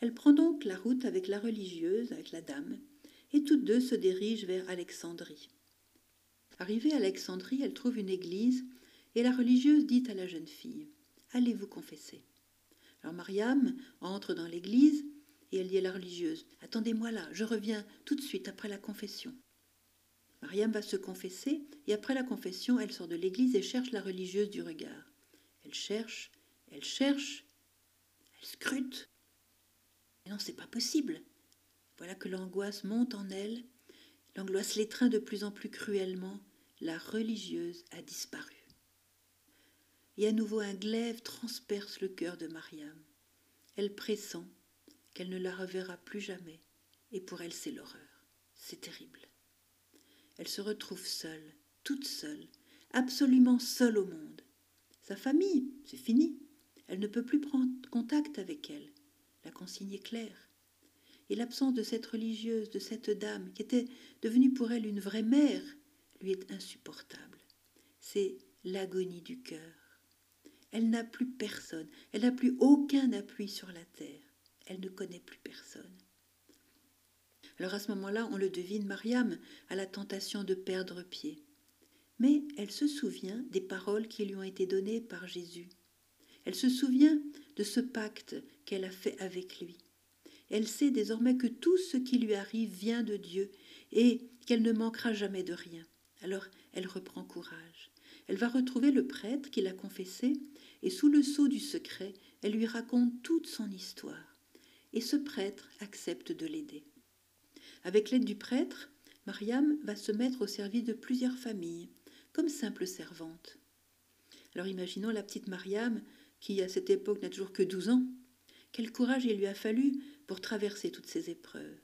Elle prend donc la route avec la religieuse, avec la dame, et toutes deux se dirigent vers Alexandrie. Arrivée à Alexandrie, elle trouve une église et la religieuse dit à la jeune fille Allez vous confesser. Alors Mariam entre dans l'église et elle dit à la religieuse Attendez-moi là, je reviens tout de suite après la confession. Mariam va se confesser et après la confession, elle sort de l'église et cherche la religieuse du regard. Elle cherche, elle cherche, elle scrute. Mais non, c'est pas possible. Voilà que l'angoisse monte en elle, l'angoisse l'étreint de plus en plus cruellement, la religieuse a disparu. Et à nouveau un glaive transperce le cœur de Mariam. Elle pressent qu'elle ne la reverra plus jamais, et pour elle c'est l'horreur. C'est terrible. Elle se retrouve seule, toute seule, absolument seule au monde. Sa famille, c'est fini. Elle ne peut plus prendre contact avec elle. La consigne est claire et l'absence de cette religieuse, de cette dame, qui était devenue pour elle une vraie mère, lui est insupportable. C'est l'agonie du cœur. Elle n'a plus personne, elle n'a plus aucun appui sur la terre, elle ne connaît plus personne. Alors à ce moment-là, on le devine, Mariam a la tentation de perdre pied. Mais elle se souvient des paroles qui lui ont été données par Jésus. Elle se souvient de ce pacte qu'elle a fait avec lui. Elle sait désormais que tout ce qui lui arrive vient de Dieu et qu'elle ne manquera jamais de rien. Alors elle reprend courage. Elle va retrouver le prêtre qui l'a confessé et sous le sceau du secret, elle lui raconte toute son histoire. Et ce prêtre accepte de l'aider. Avec l'aide du prêtre, Mariam va se mettre au service de plusieurs familles, comme simple servante. Alors imaginons la petite Mariam, qui à cette époque n'a toujours que 12 ans. Quel courage il lui a fallu pour traverser toutes ces épreuves.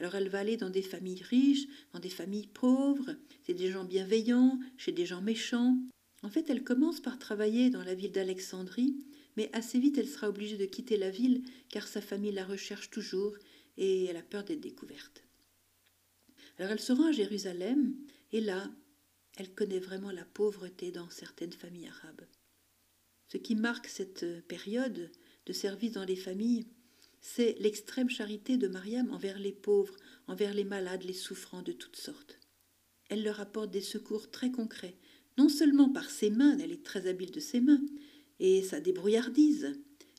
Alors elle va aller dans des familles riches, dans des familles pauvres, c'est des gens bienveillants, chez des gens méchants. En fait, elle commence par travailler dans la ville d'Alexandrie, mais assez vite elle sera obligée de quitter la ville car sa famille la recherche toujours et elle a peur d'être découverte. Alors elle se rend à Jérusalem et là, elle connaît vraiment la pauvreté dans certaines familles arabes. Ce qui marque cette période de service dans les familles, c'est l'extrême charité de Mariam envers les pauvres, envers les malades, les souffrants de toutes sortes. Elle leur apporte des secours très concrets, non seulement par ses mains, elle est très habile de ses mains, et sa débrouillardise,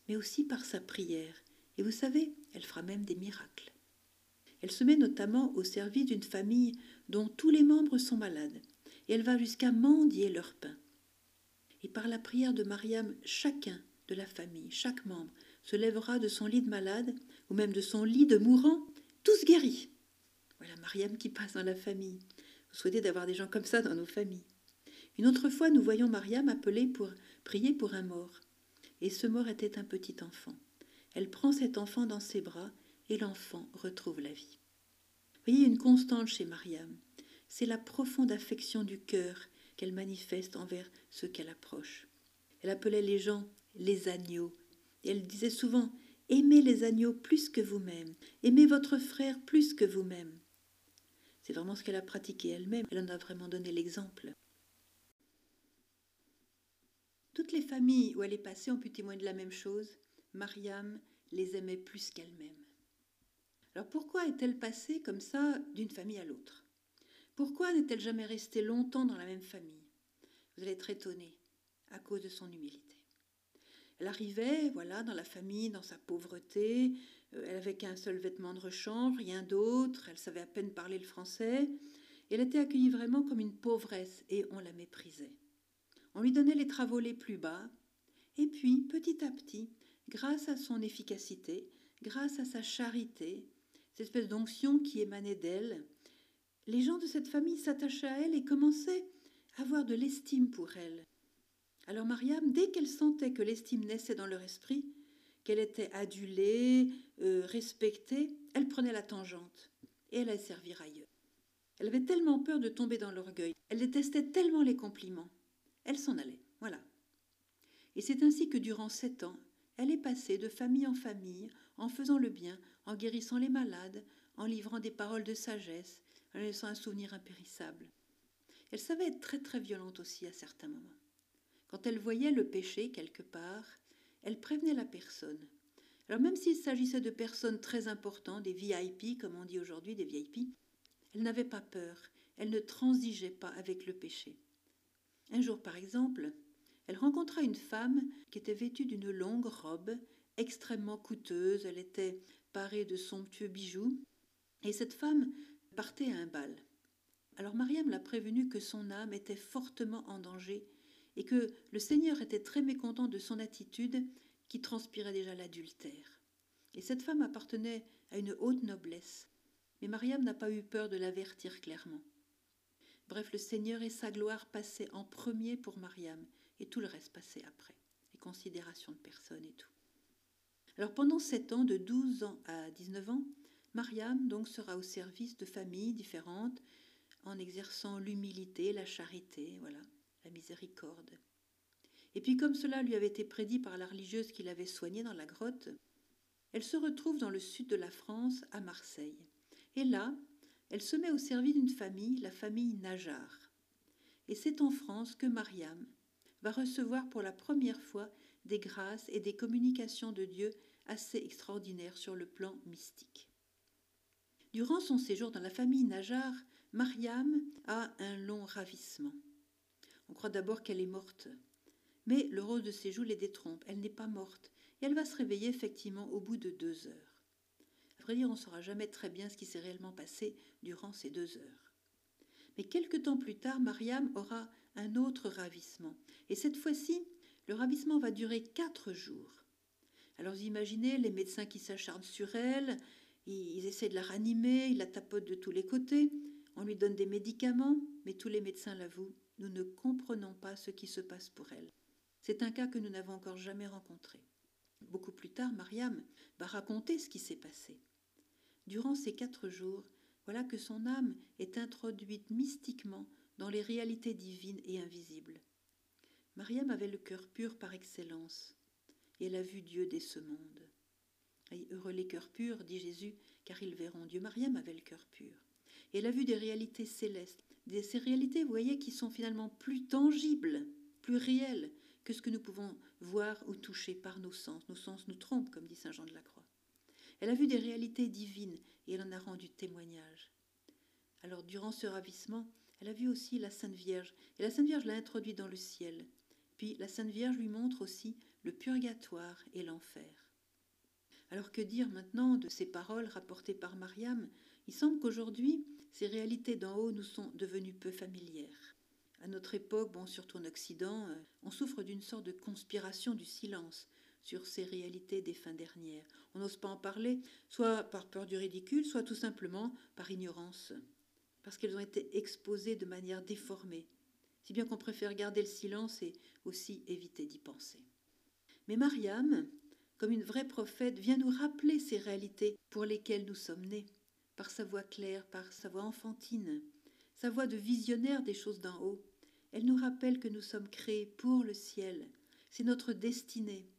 mais aussi par sa prière. Et vous savez, elle fera même des miracles. Elle se met notamment au service d'une famille dont tous les membres sont malades, et elle va jusqu'à mendier leur pain. Et par la prière de Mariam, chacun de la famille, chaque membre, se lèvera de son lit de malade, ou même de son lit de mourant, tous guéris. Voilà Mariam qui passe dans la famille. Vous souhaitez d'avoir des gens comme ça dans nos familles. Une autre fois, nous voyons Mariam appeler pour prier pour un mort. Et ce mort était un petit enfant. Elle prend cet enfant dans ses bras et l'enfant retrouve la vie. Voyez une constante chez Mariam. C'est la profonde affection du cœur qu'elle manifeste envers ceux qu'elle approche. Elle appelait les gens les agneaux, elle disait souvent Aimez les agneaux plus que vous-même, aimez votre frère plus que vous-même. C'est vraiment ce qu'elle a pratiqué elle-même, elle en a vraiment donné l'exemple. Toutes les familles où elle est passée ont pu témoigner de la même chose. Mariam les aimait plus qu'elle-même. Alors pourquoi est-elle passée comme ça d'une famille à l'autre? Pourquoi n'est-elle jamais restée longtemps dans la même famille? Vous allez être étonné à cause de son humilité. Elle arrivait, voilà, dans la famille, dans sa pauvreté. Euh, elle avait qu'un seul vêtement de rechange, rien d'autre. Elle savait à peine parler le français. elle était accueillie vraiment comme une pauvresse et on la méprisait. On lui donnait les travaux les plus bas. Et puis, petit à petit, grâce à son efficacité, grâce à sa charité, cette espèce d'onction qui émanait d'elle, les gens de cette famille s'attachaient à elle et commençaient à avoir de l'estime pour elle. Alors Mariam, dès qu'elle sentait que l'estime naissait dans leur esprit, qu'elle était adulée, euh, respectée, elle prenait la tangente et elle allait servir ailleurs. Elle avait tellement peur de tomber dans l'orgueil, elle détestait tellement les compliments, elle s'en allait, voilà. Et c'est ainsi que durant sept ans, elle est passée de famille en famille, en faisant le bien, en guérissant les malades, en livrant des paroles de sagesse, en laissant un souvenir impérissable. Elle savait être très très violente aussi à certains moments. Quand elle voyait le péché quelque part, elle prévenait la personne. Alors même s'il s'agissait de personnes très importantes, des VIP, comme on dit aujourd'hui, des VIP, elle n'avait pas peur, elle ne transigeait pas avec le péché. Un jour, par exemple, elle rencontra une femme qui était vêtue d'une longue robe extrêmement coûteuse, elle était parée de somptueux bijoux, et cette femme partait à un bal. Alors Mariam l'a prévenue que son âme était fortement en danger et que le Seigneur était très mécontent de son attitude qui transpirait déjà l'adultère. Et cette femme appartenait à une haute noblesse. Mais Mariam n'a pas eu peur de l'avertir clairement. Bref, le Seigneur et sa gloire passaient en premier pour Mariam, et tout le reste passait après, les considérations de personne et tout. Alors pendant sept ans, de 12 ans à 19 ans, Mariam donc sera au service de familles différentes, en exerçant l'humilité, la charité, voilà, la miséricorde. Et puis comme cela lui avait été prédit par la religieuse qui l'avait soignée dans la grotte, elle se retrouve dans le sud de la France, à Marseille. Et là, elle se met au service d'une famille, la famille Najar. Et c'est en France que Mariam va recevoir pour la première fois des grâces et des communications de Dieu assez extraordinaires sur le plan mystique. Durant son séjour dans la famille Najar, Mariam a un long ravissement. On croit d'abord qu'elle est morte, mais le rose de ses joues les détrompe. Elle n'est pas morte, et elle va se réveiller effectivement au bout de deux heures. On ne saura jamais très bien ce qui s'est réellement passé durant ces deux heures. Mais quelque temps plus tard, Mariam aura un autre ravissement. Et cette fois-ci, le ravissement va durer quatre jours. Alors imaginez les médecins qui s'acharnent sur elle, ils essaient de la ranimer, ils la tapotent de tous les côtés, on lui donne des médicaments, mais tous les médecins l'avouent, nous ne comprenons pas ce qui se passe pour elle. C'est un cas que nous n'avons encore jamais rencontré. Beaucoup plus tard, Mariam va raconter ce qui s'est passé. Durant ces quatre jours, voilà que son âme est introduite mystiquement dans les réalités divines et invisibles. Mariam avait le cœur pur par excellence, et elle a vu Dieu dès ce monde. heureux les cœurs purs, dit Jésus, car ils verront Dieu. Mariam avait le cœur pur. Et elle a vu des réalités célestes, des, ces réalités, vous voyez, qui sont finalement plus tangibles, plus réelles que ce que nous pouvons voir ou toucher par nos sens. Nos sens nous trompent, comme dit Saint Jean de la Croix. Elle a vu des réalités divines et elle en a rendu témoignage. Alors, durant ce ravissement, elle a vu aussi la Sainte Vierge, et la Sainte Vierge l'a introduite dans le ciel. Puis la Sainte Vierge lui montre aussi le purgatoire et l'enfer. Alors que dire maintenant de ces paroles rapportées par Mariam? Il semble qu'aujourd'hui, ces réalités d'en haut nous sont devenues peu familières. À notre époque, bon, surtout en Occident, euh, on souffre d'une sorte de conspiration du silence sur ces réalités des fins dernières. On n'ose pas en parler, soit par peur du ridicule, soit tout simplement par ignorance, parce qu'elles ont été exposées de manière déformée, si bien qu'on préfère garder le silence et aussi éviter d'y penser. Mais Mariam, comme une vraie prophète, vient nous rappeler ces réalités pour lesquelles nous sommes nés, par sa voix claire, par sa voix enfantine, sa voix de visionnaire des choses d'en haut, elle nous rappelle que nous sommes créés pour le ciel. C'est notre destinée.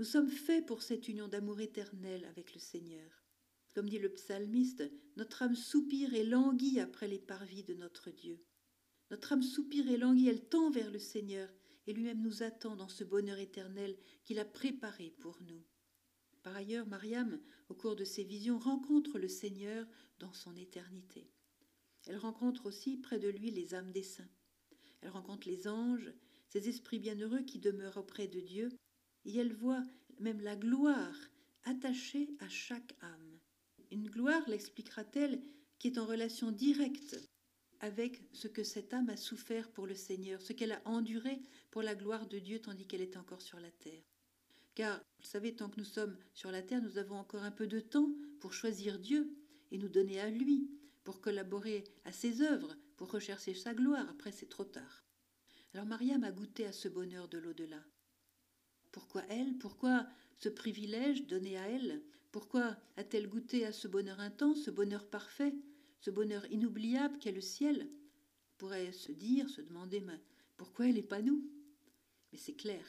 Nous sommes faits pour cette union d'amour éternel avec le Seigneur. Comme dit le psalmiste, notre âme soupire et languit après les parvis de notre Dieu. Notre âme soupire et languit, elle tend vers le Seigneur, et lui-même nous attend dans ce bonheur éternel qu'il a préparé pour nous. Par ailleurs, Mariam, au cours de ses visions, rencontre le Seigneur dans son éternité. Elle rencontre aussi près de lui les âmes des saints. Elle rencontre les anges, ces esprits bienheureux qui demeurent auprès de Dieu, et elle voit même la gloire attachée à chaque âme. Une gloire, l'expliquera-t-elle, qui est en relation directe avec ce que cette âme a souffert pour le Seigneur, ce qu'elle a enduré pour la gloire de Dieu tandis qu'elle est encore sur la terre. Car, vous savez, tant que nous sommes sur la terre, nous avons encore un peu de temps pour choisir Dieu et nous donner à lui, pour collaborer à ses œuvres, pour rechercher sa gloire. Après, c'est trop tard. Alors Mariam a goûté à ce bonheur de l'au-delà. Pourquoi elle? Pourquoi ce privilège donné à elle? Pourquoi a-t-elle goûté à ce bonheur intense, ce bonheur parfait, ce bonheur inoubliable qu'est le ciel? On pourrait se dire, se demander, mais pourquoi elle n'est pas nous? Mais c'est clair.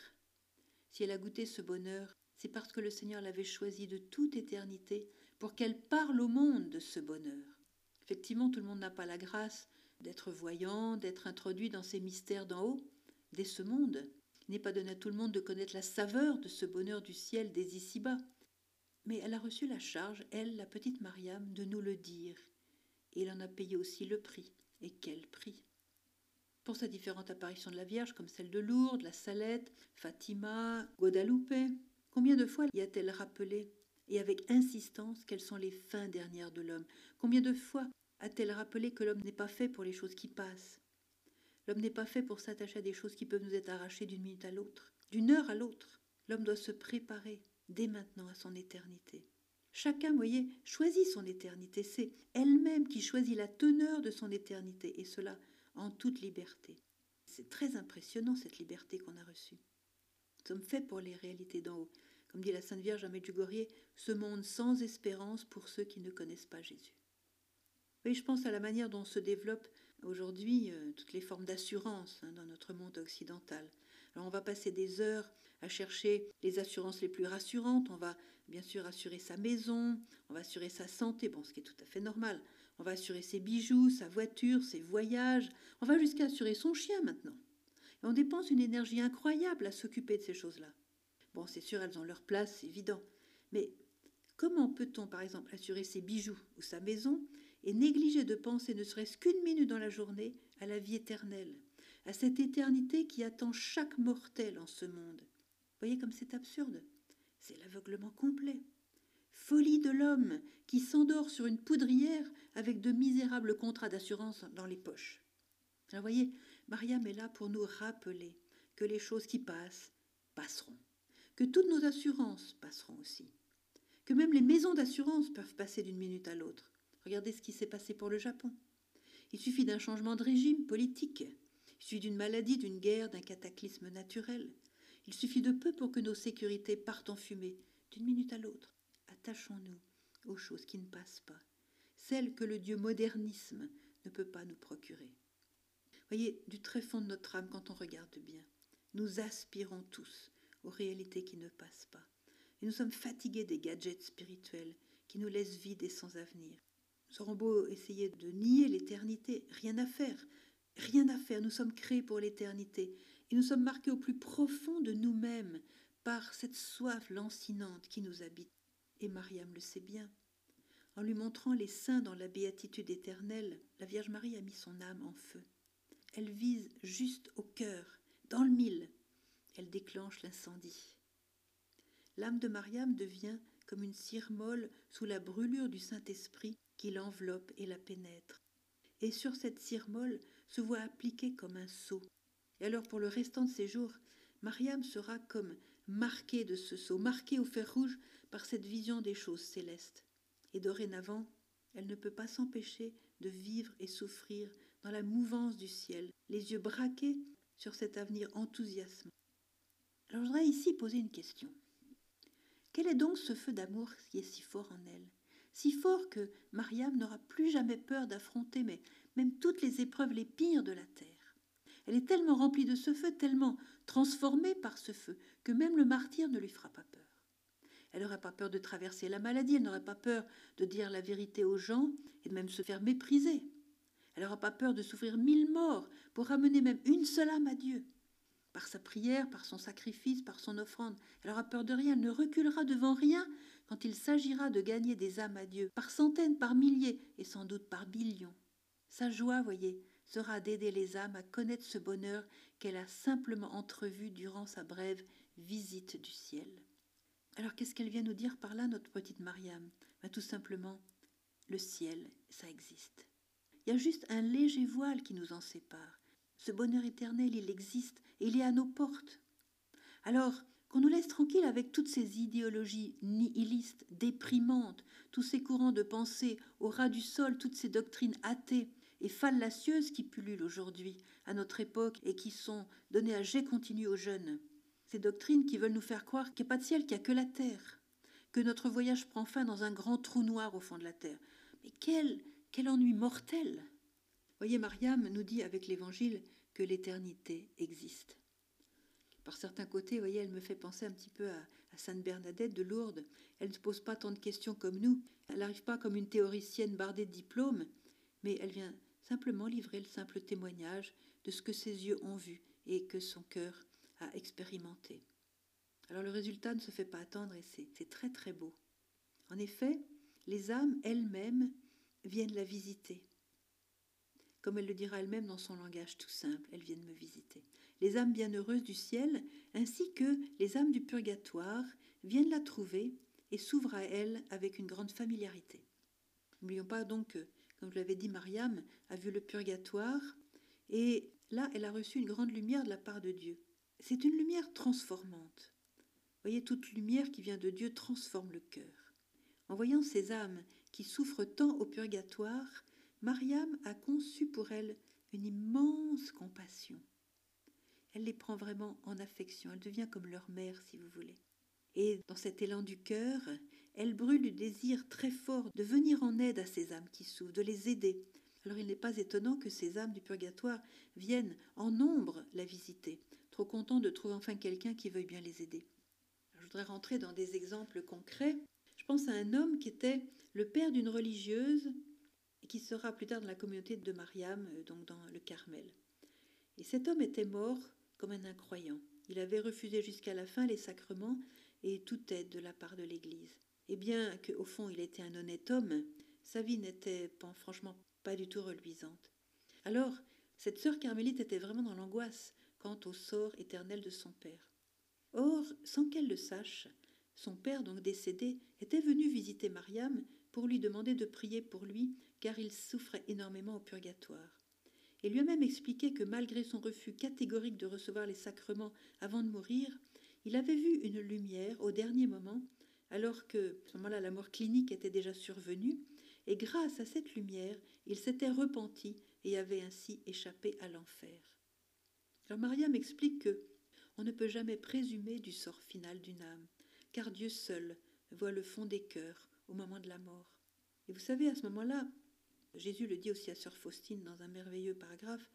Si elle a goûté ce bonheur, c'est parce que le Seigneur l'avait choisi de toute éternité pour qu'elle parle au monde de ce bonheur. Effectivement, tout le monde n'a pas la grâce d'être voyant, d'être introduit dans ces mystères d'en haut, dès ce monde. N'est pas donné à tout le monde de connaître la saveur de ce bonheur du ciel des ici-bas. Mais elle a reçu la charge, elle, la petite Mariam, de nous le dire. Et elle en a payé aussi le prix. Et quel prix? Pour sa différente apparition de la Vierge, comme celle de Lourdes, la Salette, Fatima, Guadalupe, combien de fois y a-t-elle rappelé et avec insistance quelles sont les fins dernières de l'homme? Combien de fois a-t-elle rappelé que l'homme n'est pas fait pour les choses qui passent? L'homme n'est pas fait pour s'attacher à des choses qui peuvent nous être arrachées d'une minute à l'autre, d'une heure à l'autre. L'homme doit se préparer dès maintenant à son éternité. Chacun, vous voyez, choisit son éternité. C'est elle-même qui choisit la teneur de son éternité, et cela en toute liberté. C'est très impressionnant cette liberté qu'on a reçue. Nous sommes faits pour les réalités d'en haut. Comme dit la Sainte Vierge à Medjugorje, ce monde sans espérance pour ceux qui ne connaissent pas Jésus. Oui, je pense à la manière dont se développent aujourd'hui euh, toutes les formes d'assurance hein, dans notre monde occidental. Alors on va passer des heures à chercher les assurances les plus rassurantes. On va bien sûr assurer sa maison, on va assurer sa santé, bon, ce qui est tout à fait normal. On va assurer ses bijoux, sa voiture, ses voyages. On va jusqu'à assurer son chien maintenant. Et on dépense une énergie incroyable à s'occuper de ces choses-là. Bon, c'est sûr, elles ont leur place, c'est évident. Mais comment peut-on, par exemple, assurer ses bijoux ou sa maison et négliger de penser ne serait-ce qu'une minute dans la journée à la vie éternelle, à cette éternité qui attend chaque mortel en ce monde. Voyez comme c'est absurde. C'est l'aveuglement complet. Folie de l'homme qui s'endort sur une poudrière avec de misérables contrats d'assurance dans les poches. Alors voyez, Mariam est là pour nous rappeler que les choses qui passent passeront, que toutes nos assurances passeront aussi, que même les maisons d'assurance peuvent passer d'une minute à l'autre, Regardez ce qui s'est passé pour le Japon. Il suffit d'un changement de régime politique, il suffit d'une maladie, d'une guerre, d'un cataclysme naturel. Il suffit de peu pour que nos sécurités partent en fumée, d'une minute à l'autre. Attachons-nous aux choses qui ne passent pas, celles que le Dieu modernisme ne peut pas nous procurer. Voyez, du très fond de notre âme, quand on regarde bien, nous aspirons tous aux réalités qui ne passent pas. Et nous sommes fatigués des gadgets spirituels qui nous laissent vides et sans avenir. Nous aurons beau de nier l'éternité, rien à faire. Rien à faire, nous sommes créés pour l'éternité et nous sommes marqués au plus profond de nous-mêmes par cette soif lancinante qui nous habite. Et Mariam le sait bien. En lui montrant les saints dans la béatitude éternelle, la Vierge Marie a mis son âme en feu. Elle vise juste au cœur, dans le mille. Elle déclenche l'incendie. L'âme de Mariam devient comme une cire molle sous la brûlure du Saint-Esprit qui l'enveloppe et la pénètre. Et sur cette cire molle se voit appliquée comme un sceau. Et alors pour le restant de ses jours, Mariam sera comme marquée de ce sceau, marquée au fer rouge par cette vision des choses célestes. Et dorénavant, elle ne peut pas s'empêcher de vivre et souffrir dans la mouvance du ciel, les yeux braqués sur cet avenir enthousiasme. Alors je voudrais ici poser une question. Quel est donc ce feu d'amour qui est si fort en elle? Si fort que Mariam n'aura plus jamais peur d'affronter mais même toutes les épreuves les pires de la terre. Elle est tellement remplie de ce feu, tellement transformée par ce feu, que même le martyr ne lui fera pas peur. Elle n'aura pas peur de traverser la maladie, elle n'aura pas peur de dire la vérité aux gens et de même se faire mépriser. Elle n'aura pas peur de souffrir mille morts pour ramener même une seule âme à Dieu par sa prière, par son sacrifice, par son offrande. Elle aura peur de rien, elle ne reculera devant rien quand il s'agira de gagner des âmes à Dieu, par centaines, par milliers, et sans doute par millions. Sa joie, voyez, sera d'aider les âmes à connaître ce bonheur qu'elle a simplement entrevu durant sa brève visite du ciel. Alors qu'est-ce qu'elle vient nous dire par là, notre petite Mariam? Ben, Tout simplement, le ciel, ça existe. Il y a juste un léger voile qui nous en sépare. Ce bonheur éternel, il existe et il est à nos portes. Alors, qu'on nous laisse tranquille avec toutes ces idéologies nihilistes, déprimantes, tous ces courants de pensée au ras du sol, toutes ces doctrines athées et fallacieuses qui pullulent aujourd'hui à notre époque et qui sont données à jet continu aux jeunes. Ces doctrines qui veulent nous faire croire qu'il n'y a pas de ciel, qu'il n'y a que la terre, que notre voyage prend fin dans un grand trou noir au fond de la terre. Mais quel, ennui mortel Voyez, Mariam nous dit avec l'Évangile que l'éternité existe. Par certains côtés, voyez, elle me fait penser un petit peu à, Sainte Bernadette de Lourdes. Elle ne se pose pas tant de questions comme nous. Elle n'arrive pas comme une théoricienne bardée de diplômes, mais elle vient simplement livrer le simple témoignage de ce que ses yeux ont vu et que son cœur a expérimenté. Alors le résultat ne se fait pas attendre et c'est très très beau. En effet, les âmes elles-mêmes viennent la visiter comme elle le dira elle-même dans son langage tout simple, elles viennent me visiter. Les âmes bienheureuses du ciel, ainsi que les âmes du purgatoire, viennent la trouver et s'ouvrent à elle avec une grande familiarité. N'oublions pas donc que, comme je l'avais dit, Mariam a vu le purgatoire, et là, elle a reçu une grande lumière de la part de Dieu. C'est une lumière transformante. Voyez, toute lumière qui vient de Dieu transforme le cœur. En voyant ces âmes qui souffrent tant au purgatoire, Mariam a conçu pour elles une immense compassion. Elle les prend vraiment en affection, elle devient comme leur mère, si vous voulez. Et dans cet élan du cœur, elle brûle du désir très fort de venir en aide à ces âmes qui souffrent, de les aider. Alors il n'est pas étonnant que ces âmes du purgatoire viennent en nombre la visiter, trop contents de trouver enfin quelqu'un qui veuille bien les aider. je voudrais rentrer dans des exemples concrets. Je pense à un homme qui était le père d'une religieuse et qui sera plus tard dans la communauté de Mariam, euh, donc dans le Carmel. Et cet homme était mort comme un incroyant. Il avait refusé jusqu'à la fin les sacrements et toute aide de la part de l'Église. Et bien qu'au fond il était un honnête homme, sa vie n'était franchement pas du tout reluisante. Alors, cette sœur carmélite était vraiment dans l'angoisse quant au sort éternel de son père. Or, sans qu'elle le sache, son père, donc décédé, était venu visiter Mariam pour lui demander de prier pour lui, car il souffrait énormément au purgatoire. Et lui a même expliqué que malgré son refus catégorique de recevoir les sacrements avant de mourir, il avait vu une lumière au dernier moment, alors que, à ce moment-là, la mort clinique était déjà survenue, et grâce à cette lumière, il s'était repenti et avait ainsi échappé à l'enfer. Alors Maria m'explique que on ne peut jamais présumer du sort final d'une âme, car Dieu seul voit le fond des cœurs au moment de la mort. Et vous savez, à ce moment-là, Jésus le dit aussi à sœur Faustine dans un merveilleux paragraphe,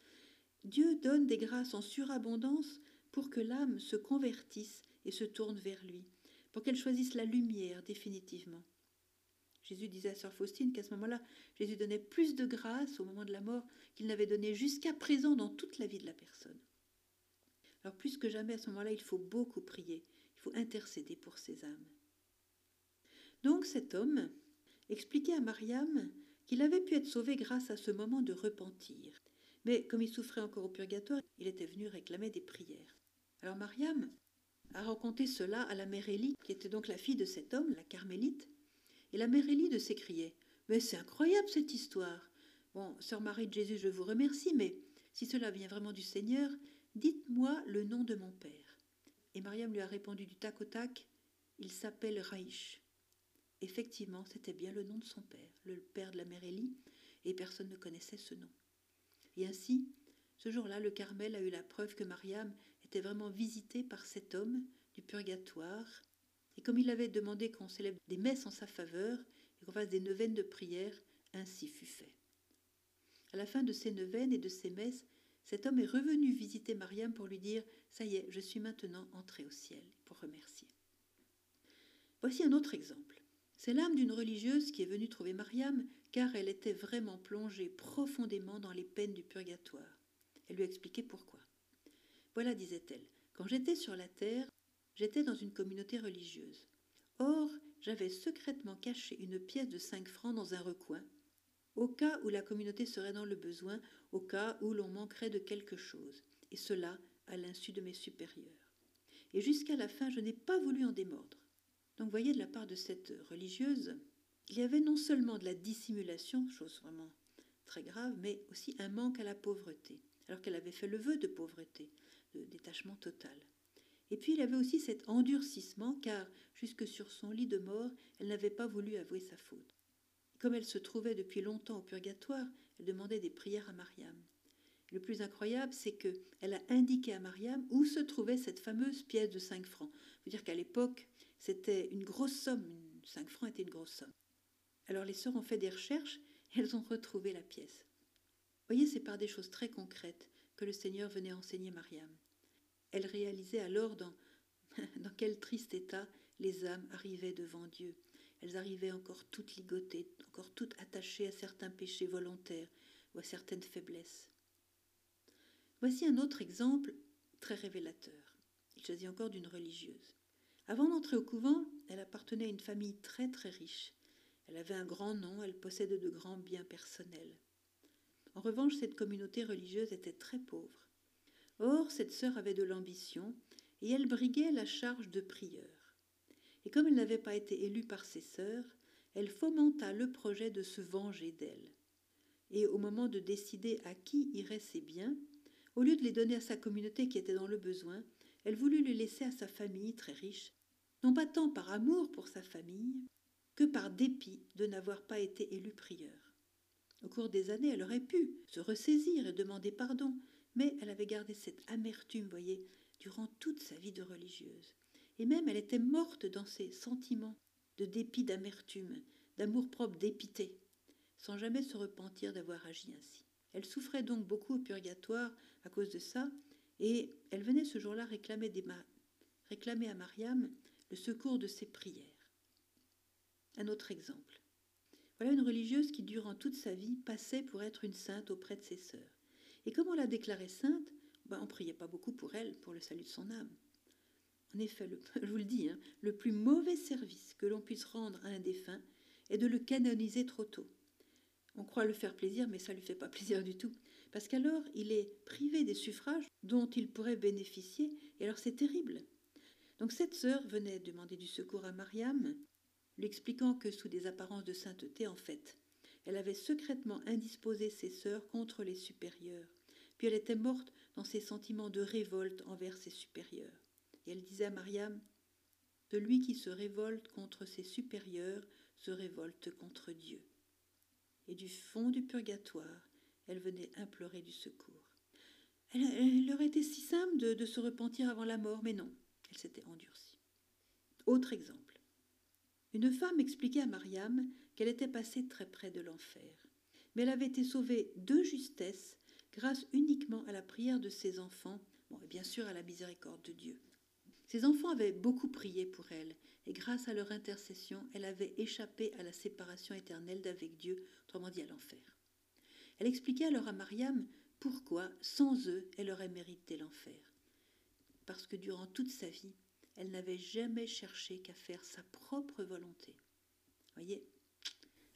Dieu donne des grâces en surabondance pour que l'âme se convertisse et se tourne vers lui, pour qu'elle choisisse la lumière définitivement. Jésus disait à sœur Faustine qu'à ce moment-là, Jésus donnait plus de grâce au moment de la mort qu'il n'avait donné jusqu'à présent dans toute la vie de la personne. Alors plus que jamais à ce moment-là, il faut beaucoup prier, il faut intercéder pour ces âmes. Donc cet homme expliquait à Mariam qu'il avait pu être sauvé grâce à ce moment de repentir. Mais comme il souffrait encore au purgatoire, il était venu réclamer des prières. Alors Mariam a raconté cela à la mère Élie, qui était donc la fille de cet homme, la carmélite, et la mère Élie de s'écrier Mais c'est incroyable cette histoire Bon, sœur Marie de Jésus, je vous remercie, mais si cela vient vraiment du Seigneur, dites-moi le nom de mon père. Et Mariam lui a répondu du tac au tac Il s'appelle Raïch. Effectivement, c'était bien le nom de son père, le père de la mère Élie, et personne ne connaissait ce nom. Et ainsi, ce jour-là, le Carmel a eu la preuve que Mariam était vraiment visitée par cet homme du purgatoire, et comme il avait demandé qu'on célèbre des messes en sa faveur et qu'on fasse des neuvaines de prière, ainsi fut fait. À la fin de ces neuvaines et de ces messes, cet homme est revenu visiter Mariam pour lui dire Ça y est, je suis maintenant entré au ciel, pour remercier. Voici un autre exemple. C'est l'âme d'une religieuse qui est venue trouver Mariam car elle était vraiment plongée profondément dans les peines du purgatoire. Elle lui a expliqué pourquoi. Voilà, disait-elle, quand j'étais sur la terre, j'étais dans une communauté religieuse. Or, j'avais secrètement caché une pièce de cinq francs dans un recoin, au cas où la communauté serait dans le besoin, au cas où l'on manquerait de quelque chose, et cela à l'insu de mes supérieurs. Et jusqu'à la fin, je n'ai pas voulu en démordre. Donc voyez, de la part de cette religieuse, il y avait non seulement de la dissimulation, chose vraiment très grave, mais aussi un manque à la pauvreté, alors qu'elle avait fait le vœu de pauvreté, de détachement total. Et puis il y avait aussi cet endurcissement, car jusque sur son lit de mort, elle n'avait pas voulu avouer sa faute. Comme elle se trouvait depuis longtemps au purgatoire, elle demandait des prières à Mariam. Le plus incroyable, c'est qu'elle a indiqué à Mariam où se trouvait cette fameuse pièce de 5 francs. Il faut dire qu'à l'époque, c'était une grosse somme. 5 francs était une grosse somme. Alors les sœurs ont fait des recherches et elles ont retrouvé la pièce. Voyez, c'est par des choses très concrètes que le Seigneur venait enseigner Mariam. Elle réalisait alors dans, dans quel triste état les âmes arrivaient devant Dieu. Elles arrivaient encore toutes ligotées, encore toutes attachées à certains péchés volontaires ou à certaines faiblesses. Voici un autre exemple très révélateur. Il s'agit encore d'une religieuse. Avant d'entrer au couvent, elle appartenait à une famille très très riche. Elle avait un grand nom, elle possédait de grands biens personnels. En revanche, cette communauté religieuse était très pauvre. Or, cette sœur avait de l'ambition et elle briguait la charge de prieur. Et comme elle n'avait pas été élue par ses sœurs, elle fomenta le projet de se venger d'elle. Et au moment de décider à qui iraient ses biens, au lieu de les donner à sa communauté qui était dans le besoin, elle voulut les laisser à sa famille très riche, non pas tant par amour pour sa famille que par dépit de n'avoir pas été élu prieur. Au cours des années, elle aurait pu se ressaisir et demander pardon, mais elle avait gardé cette amertume, voyez, durant toute sa vie de religieuse. Et même elle était morte dans ses sentiments de dépit d'amertume, d'amour-propre dépité, sans jamais se repentir d'avoir agi ainsi. Elle souffrait donc beaucoup au purgatoire à cause de ça, et elle venait ce jour-là réclamer, réclamer à Mariam le secours de ses prières. Un autre exemple. Voilà une religieuse qui, durant toute sa vie, passait pour être une sainte auprès de ses sœurs. Et comme on l'a déclarée sainte, ben, on ne priait pas beaucoup pour elle, pour le salut de son âme. En effet, je vous le dis, hein, le plus mauvais service que l'on puisse rendre à un défunt est de le canoniser trop tôt. On croit le faire plaisir, mais ça ne lui fait pas plaisir du tout, parce qu'alors il est privé des suffrages dont il pourrait bénéficier, et alors c'est terrible. Donc cette sœur venait demander du secours à Mariam, lui expliquant que sous des apparences de sainteté, en fait, elle avait secrètement indisposé ses sœurs contre les supérieurs, puis elle était morte dans ses sentiments de révolte envers ses supérieurs. Et elle disait à Mariam Celui qui se révolte contre ses supérieurs se révolte contre Dieu. Et du fond du purgatoire, elle venait implorer du secour. Elle, aurait été si simple de se repentir avant la mort, mais non, s'était endurcie. Autre exemple. Une femme expliquait à Mariam qu'elle était passée très près de l'enfer, mais elle avait été sauvée de justesse grâce uniquement à la prière de ses enfants, bon, et bien sûr à la miséricorde de Dieu. Ses enfants avaient beaucoup prié pour elle, et grâce à leur intercession, elle avait échappé à la séparation éternelle d'avec Dieu, autrement dit à l'enfer. Elle expliquait alors à Mariam pourquoi, sans eux, elle aurait mérité l'enfer. Parce que durant toute sa vie, elle n'avait jamais cherché qu'à faire sa propre volonté. Voyez,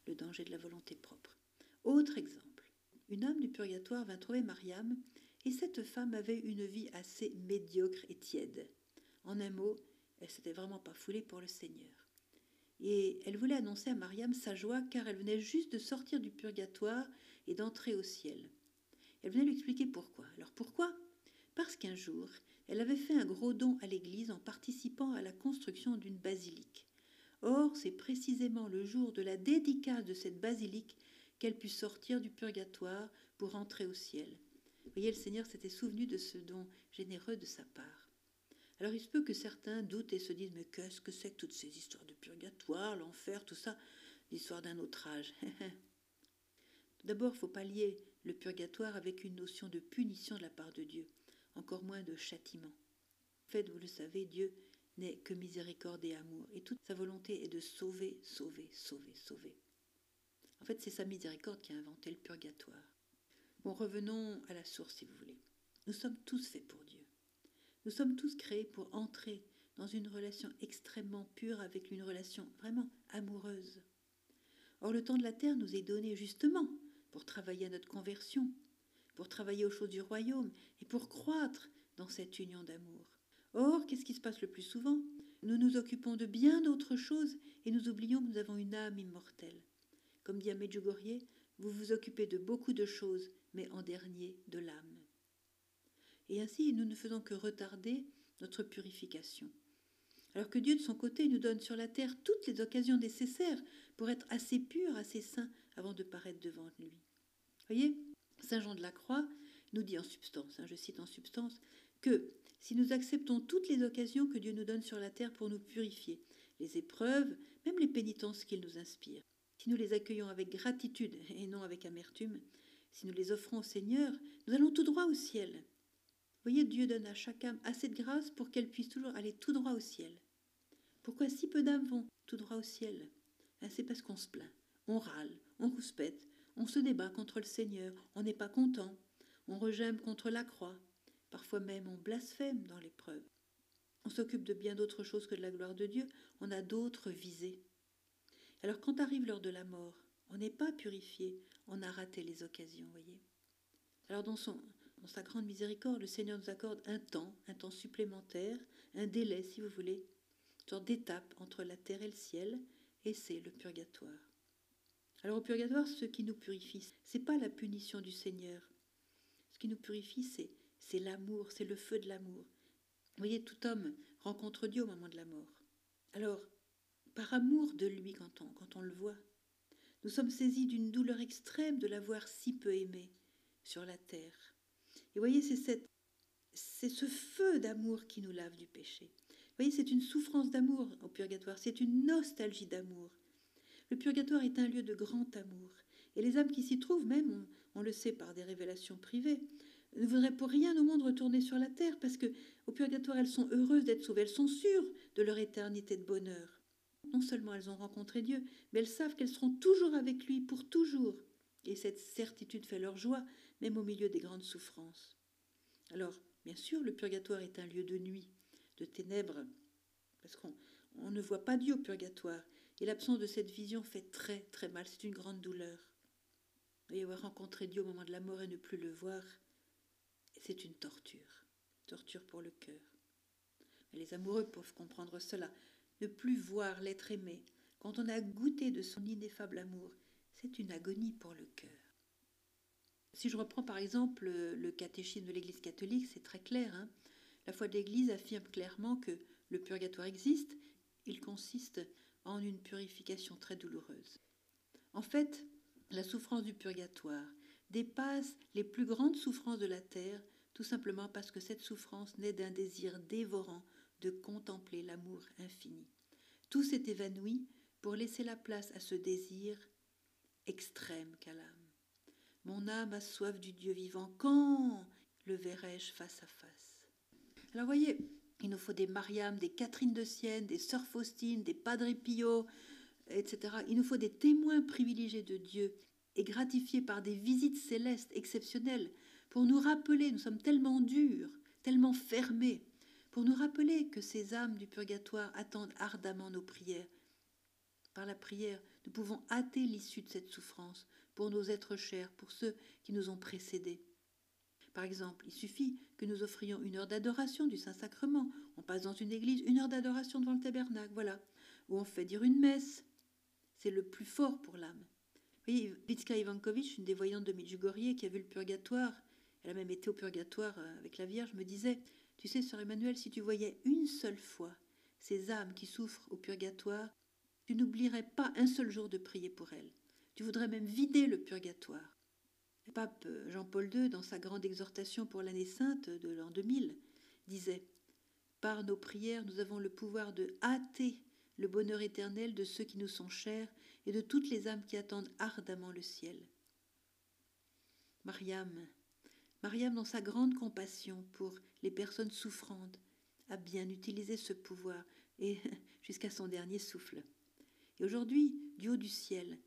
le danger de la volonté propre. Autre exemple. Une âme du purgatoire vint trouver Mariam, et cette femme avait une vie assez médiocre et tiède. En un mot, elle s'était vraiment pas foulée pour le Seigneur. Et elle voulait annoncer à Mariam sa joie car elle venait juste de sortir du purgatoire et d'entrer au ciel. Elle venait lui expliquer pourquoi. Alors pourquoi? Parce qu'un jour, elle avait fait un gros don à l'Église en participant à la construction d'une basilique. Or, c'est précisément le jour de la dédicace de cette basilique qu'elle put sortir du purgatoire pour entrer au ciel. Vous voyez, le Seigneur s'était souvenu de ce don généreux de sa part. Alors il se peut que certains doutent et se disent Mais qu'est-ce que c'est que toutes ces histoires de purgatoire, l'enfer, tout ça L'histoire d'un autre âge? D'abord, il ne faut pas lier le purgatoire avec une notion de punition de la part de Dieu, encore moins de châtiment. En fait, vous le savez, Dieu n'est que miséricorde et amour, et toute sa volonté est de sauver, sauver, sauver, sauver. En fait, c'est sa miséricorde qui a inventé le purgatoire. Bon, revenons à la source, si vous voulez. Nous sommes tous faits pour Dieu. Nous sommes tous créés pour entrer dans une relation extrêmement pure avec une relation vraiment amoureuse. Or le temps de la terre nous est donné justement pour travailler à notre conversion, pour travailler aux choses du royaume et pour croître dans cette union d'amour. Or, qu'est-ce qui se passe le plus souvent? Nous nous occupons de bien d'autres choses et nous oublions que nous avons une âme immortelle. Comme dit Medjugorje, vous vous occupez de beaucoup de choses, mais en dernier de l'âme et ainsi nous ne faisons que retarder notre purification. Alors que Dieu de son côté nous donne sur la terre toutes les occasions nécessaires pour être assez purs, assez saints avant de paraître devant lui. Voyez, Saint Jean de la Croix nous dit en substance, hein, je cite en substance, que si nous acceptons toutes les occasions que Dieu nous donne sur la terre pour nous purifier, les épreuves, même les pénitences qu'il nous inspire, si nous les accueillons avec gratitude et non avec amertume, si nous les offrons au Seigneur, nous allons tout droit au ciel, voyez, Dieu donne à chaque âme assez de grâce pour qu'elle puisse toujours aller tout droit au ciel. Pourquoi si peu d'âmes vont tout droit au ciel? Ben, C'est parce qu'on se plaint, on râle, on rouspète, on se débat contre le Seigneur, on n'est pas content, on regème contre la croix, parfois même on blasphème dans l'épreuve. On s'occupe de bien d'autres choses que de la gloire de Dieu, on a d'autres visées. Alors quand arrive l'heure de la mort, on n'est pas purifié, on a raté les occasions, voyez. Alors dans dans sa grande miséricorde, le Seigneur nous accorde un temps, un temps supplémentaire, un délai, si vous voulez, une sorte d'étape entre la terre et le ciel, et c'est le purgatoire. Alors au purgatoire, ce qui nous purifie, c'est pas la punition du Seigneur. Ce qui nous purifie, c'est, l'amour, c'est le feu de l'amour. Vous voyez, tout homme rencontre Dieu au moment de la mort. Alors, par amour de lui quand on, le voit, nous sommes saisis d'une douleur extrême de l'avoir si peu aimé sur la terre. Et voyez, c'est c'est ce feu d'amour qui nous lave du péché. Vous voyez, c'est une souffrance d'amour au purgatoire, c'est une nostalgie d'amour. Le purgatoire est un lieu de grand amour. Et les âmes qui s'y trouvent, même, on, le sait par des révélations privées, ne voudraient pour rien au monde retourner sur la terre, parce que au purgatoire, elles sont heureuses d'être sauvées, elles sont sûres de leur éternité de bonheur. Non seulement elles ont rencontré Dieu, mais elles savent qu'elles seront toujours avec lui pour toujours. Et cette certitude fait leur joie, même au milieu des grandes souffrances. Alors, bien sûr, le purgatoire est un lieu de nuit, de ténèbres, parce qu'on ne voit pas Dieu au purgatoire, et l'absence de cette vision fait très très mal, c'est une grande douleur. Et avoir rencontré Dieu au moment de la mort et ne plus le voir, c'est une torture, torture pour le cœur. Les amoureux peuvent comprendre cela, ne plus voir l'être aimé, quand on a goûté de son ineffable amour, c'est une agonie pour le cœur. Si je reprends par exemple le catéchisme de l'Église catholique, c'est très clair. Hein. la foi de l'Église affirme clairement que le purgatoire existe. Il consiste en une purification très douloureuse. En fait, la souffrance du purgatoire dépasse les plus grandes souffrances de la terre, tout simplement parce que cette souffrance naît d'un désir dévorant de contempler l'amour infini. Tout s'est évanoui pour laisser la place à ce désir extrême qu'a l'âme. Mon âme a soif du Dieu vivant. Quand le verrai-je face à face? Alors voyez, il nous faut des Mariam, des Catherine de Sienne, des Sœurs Faustine, des Padre Pio, etc. Il nous faut des témoins privilégiés de Dieu et gratifiés par des visites célestes exceptionnelles pour nous rappeler, nous sommes tellement durs, tellement fermés, pour nous rappeler que ces âmes du purgatoire attendent ardemment nos prières par la prière, nous pouvons hâter l'issue de cette souffrance pour nos êtres chers, pour ceux qui nous ont précédés. Par exemple, il suffit que nous offrions une heure d'adoration du Saint-Sacrement. On passe dans une église, une heure d'adoration devant le tabernacle, voilà. Ou on fait dire une messe. C'est le plus fort pour l'âme. Vous voyez, Vitska Ivankovitch, une des voyantes de Medjugorje qui a vu le purgatoire, elle a même été au purgatoire euh, avec la Vierge, me disait Tu sais, sœur Emmanuel, si tu voyais une seule fois ces âmes qui souffrent au purgatoire, tu n'oublierais pas un seul jour de prier pour elles. Tu voudrais même vider le purgatoire. Le pape Jean-Paul II, dans sa grande exhortation pour l'année sainte de l'an 2000, disait Par nos prières, nous avons le pouvoir de hâter le bonheur éternel de ceux qui nous sont chers et de toutes les âmes qui attendent ardemment le ciel. Mariam, Mariam, dans sa grande compassion pour les personnes souffrantes, a bien utilisé ce pouvoir et jusqu'à son dernier souffle. Et aujourd'hui, du haut du ciel,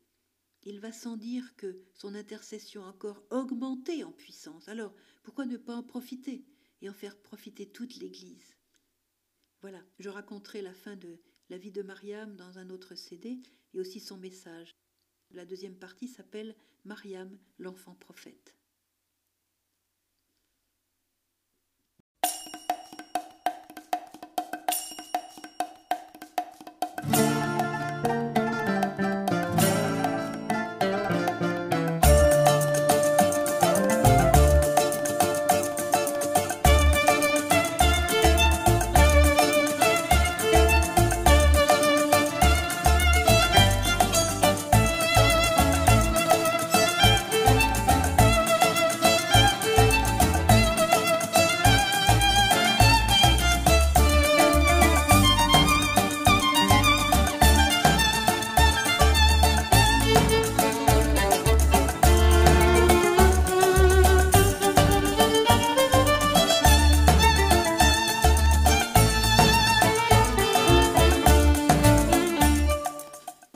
il va sans dire que son intercession a encore augmenté en puissance. Alors, pourquoi ne pas en profiter et en faire profiter toute l'Église? Voilà, je raconterai la fin de la vie de Mariam dans un autre CD et aussi son message. La deuxième partie s'appelle Mariam, l'enfant prophète.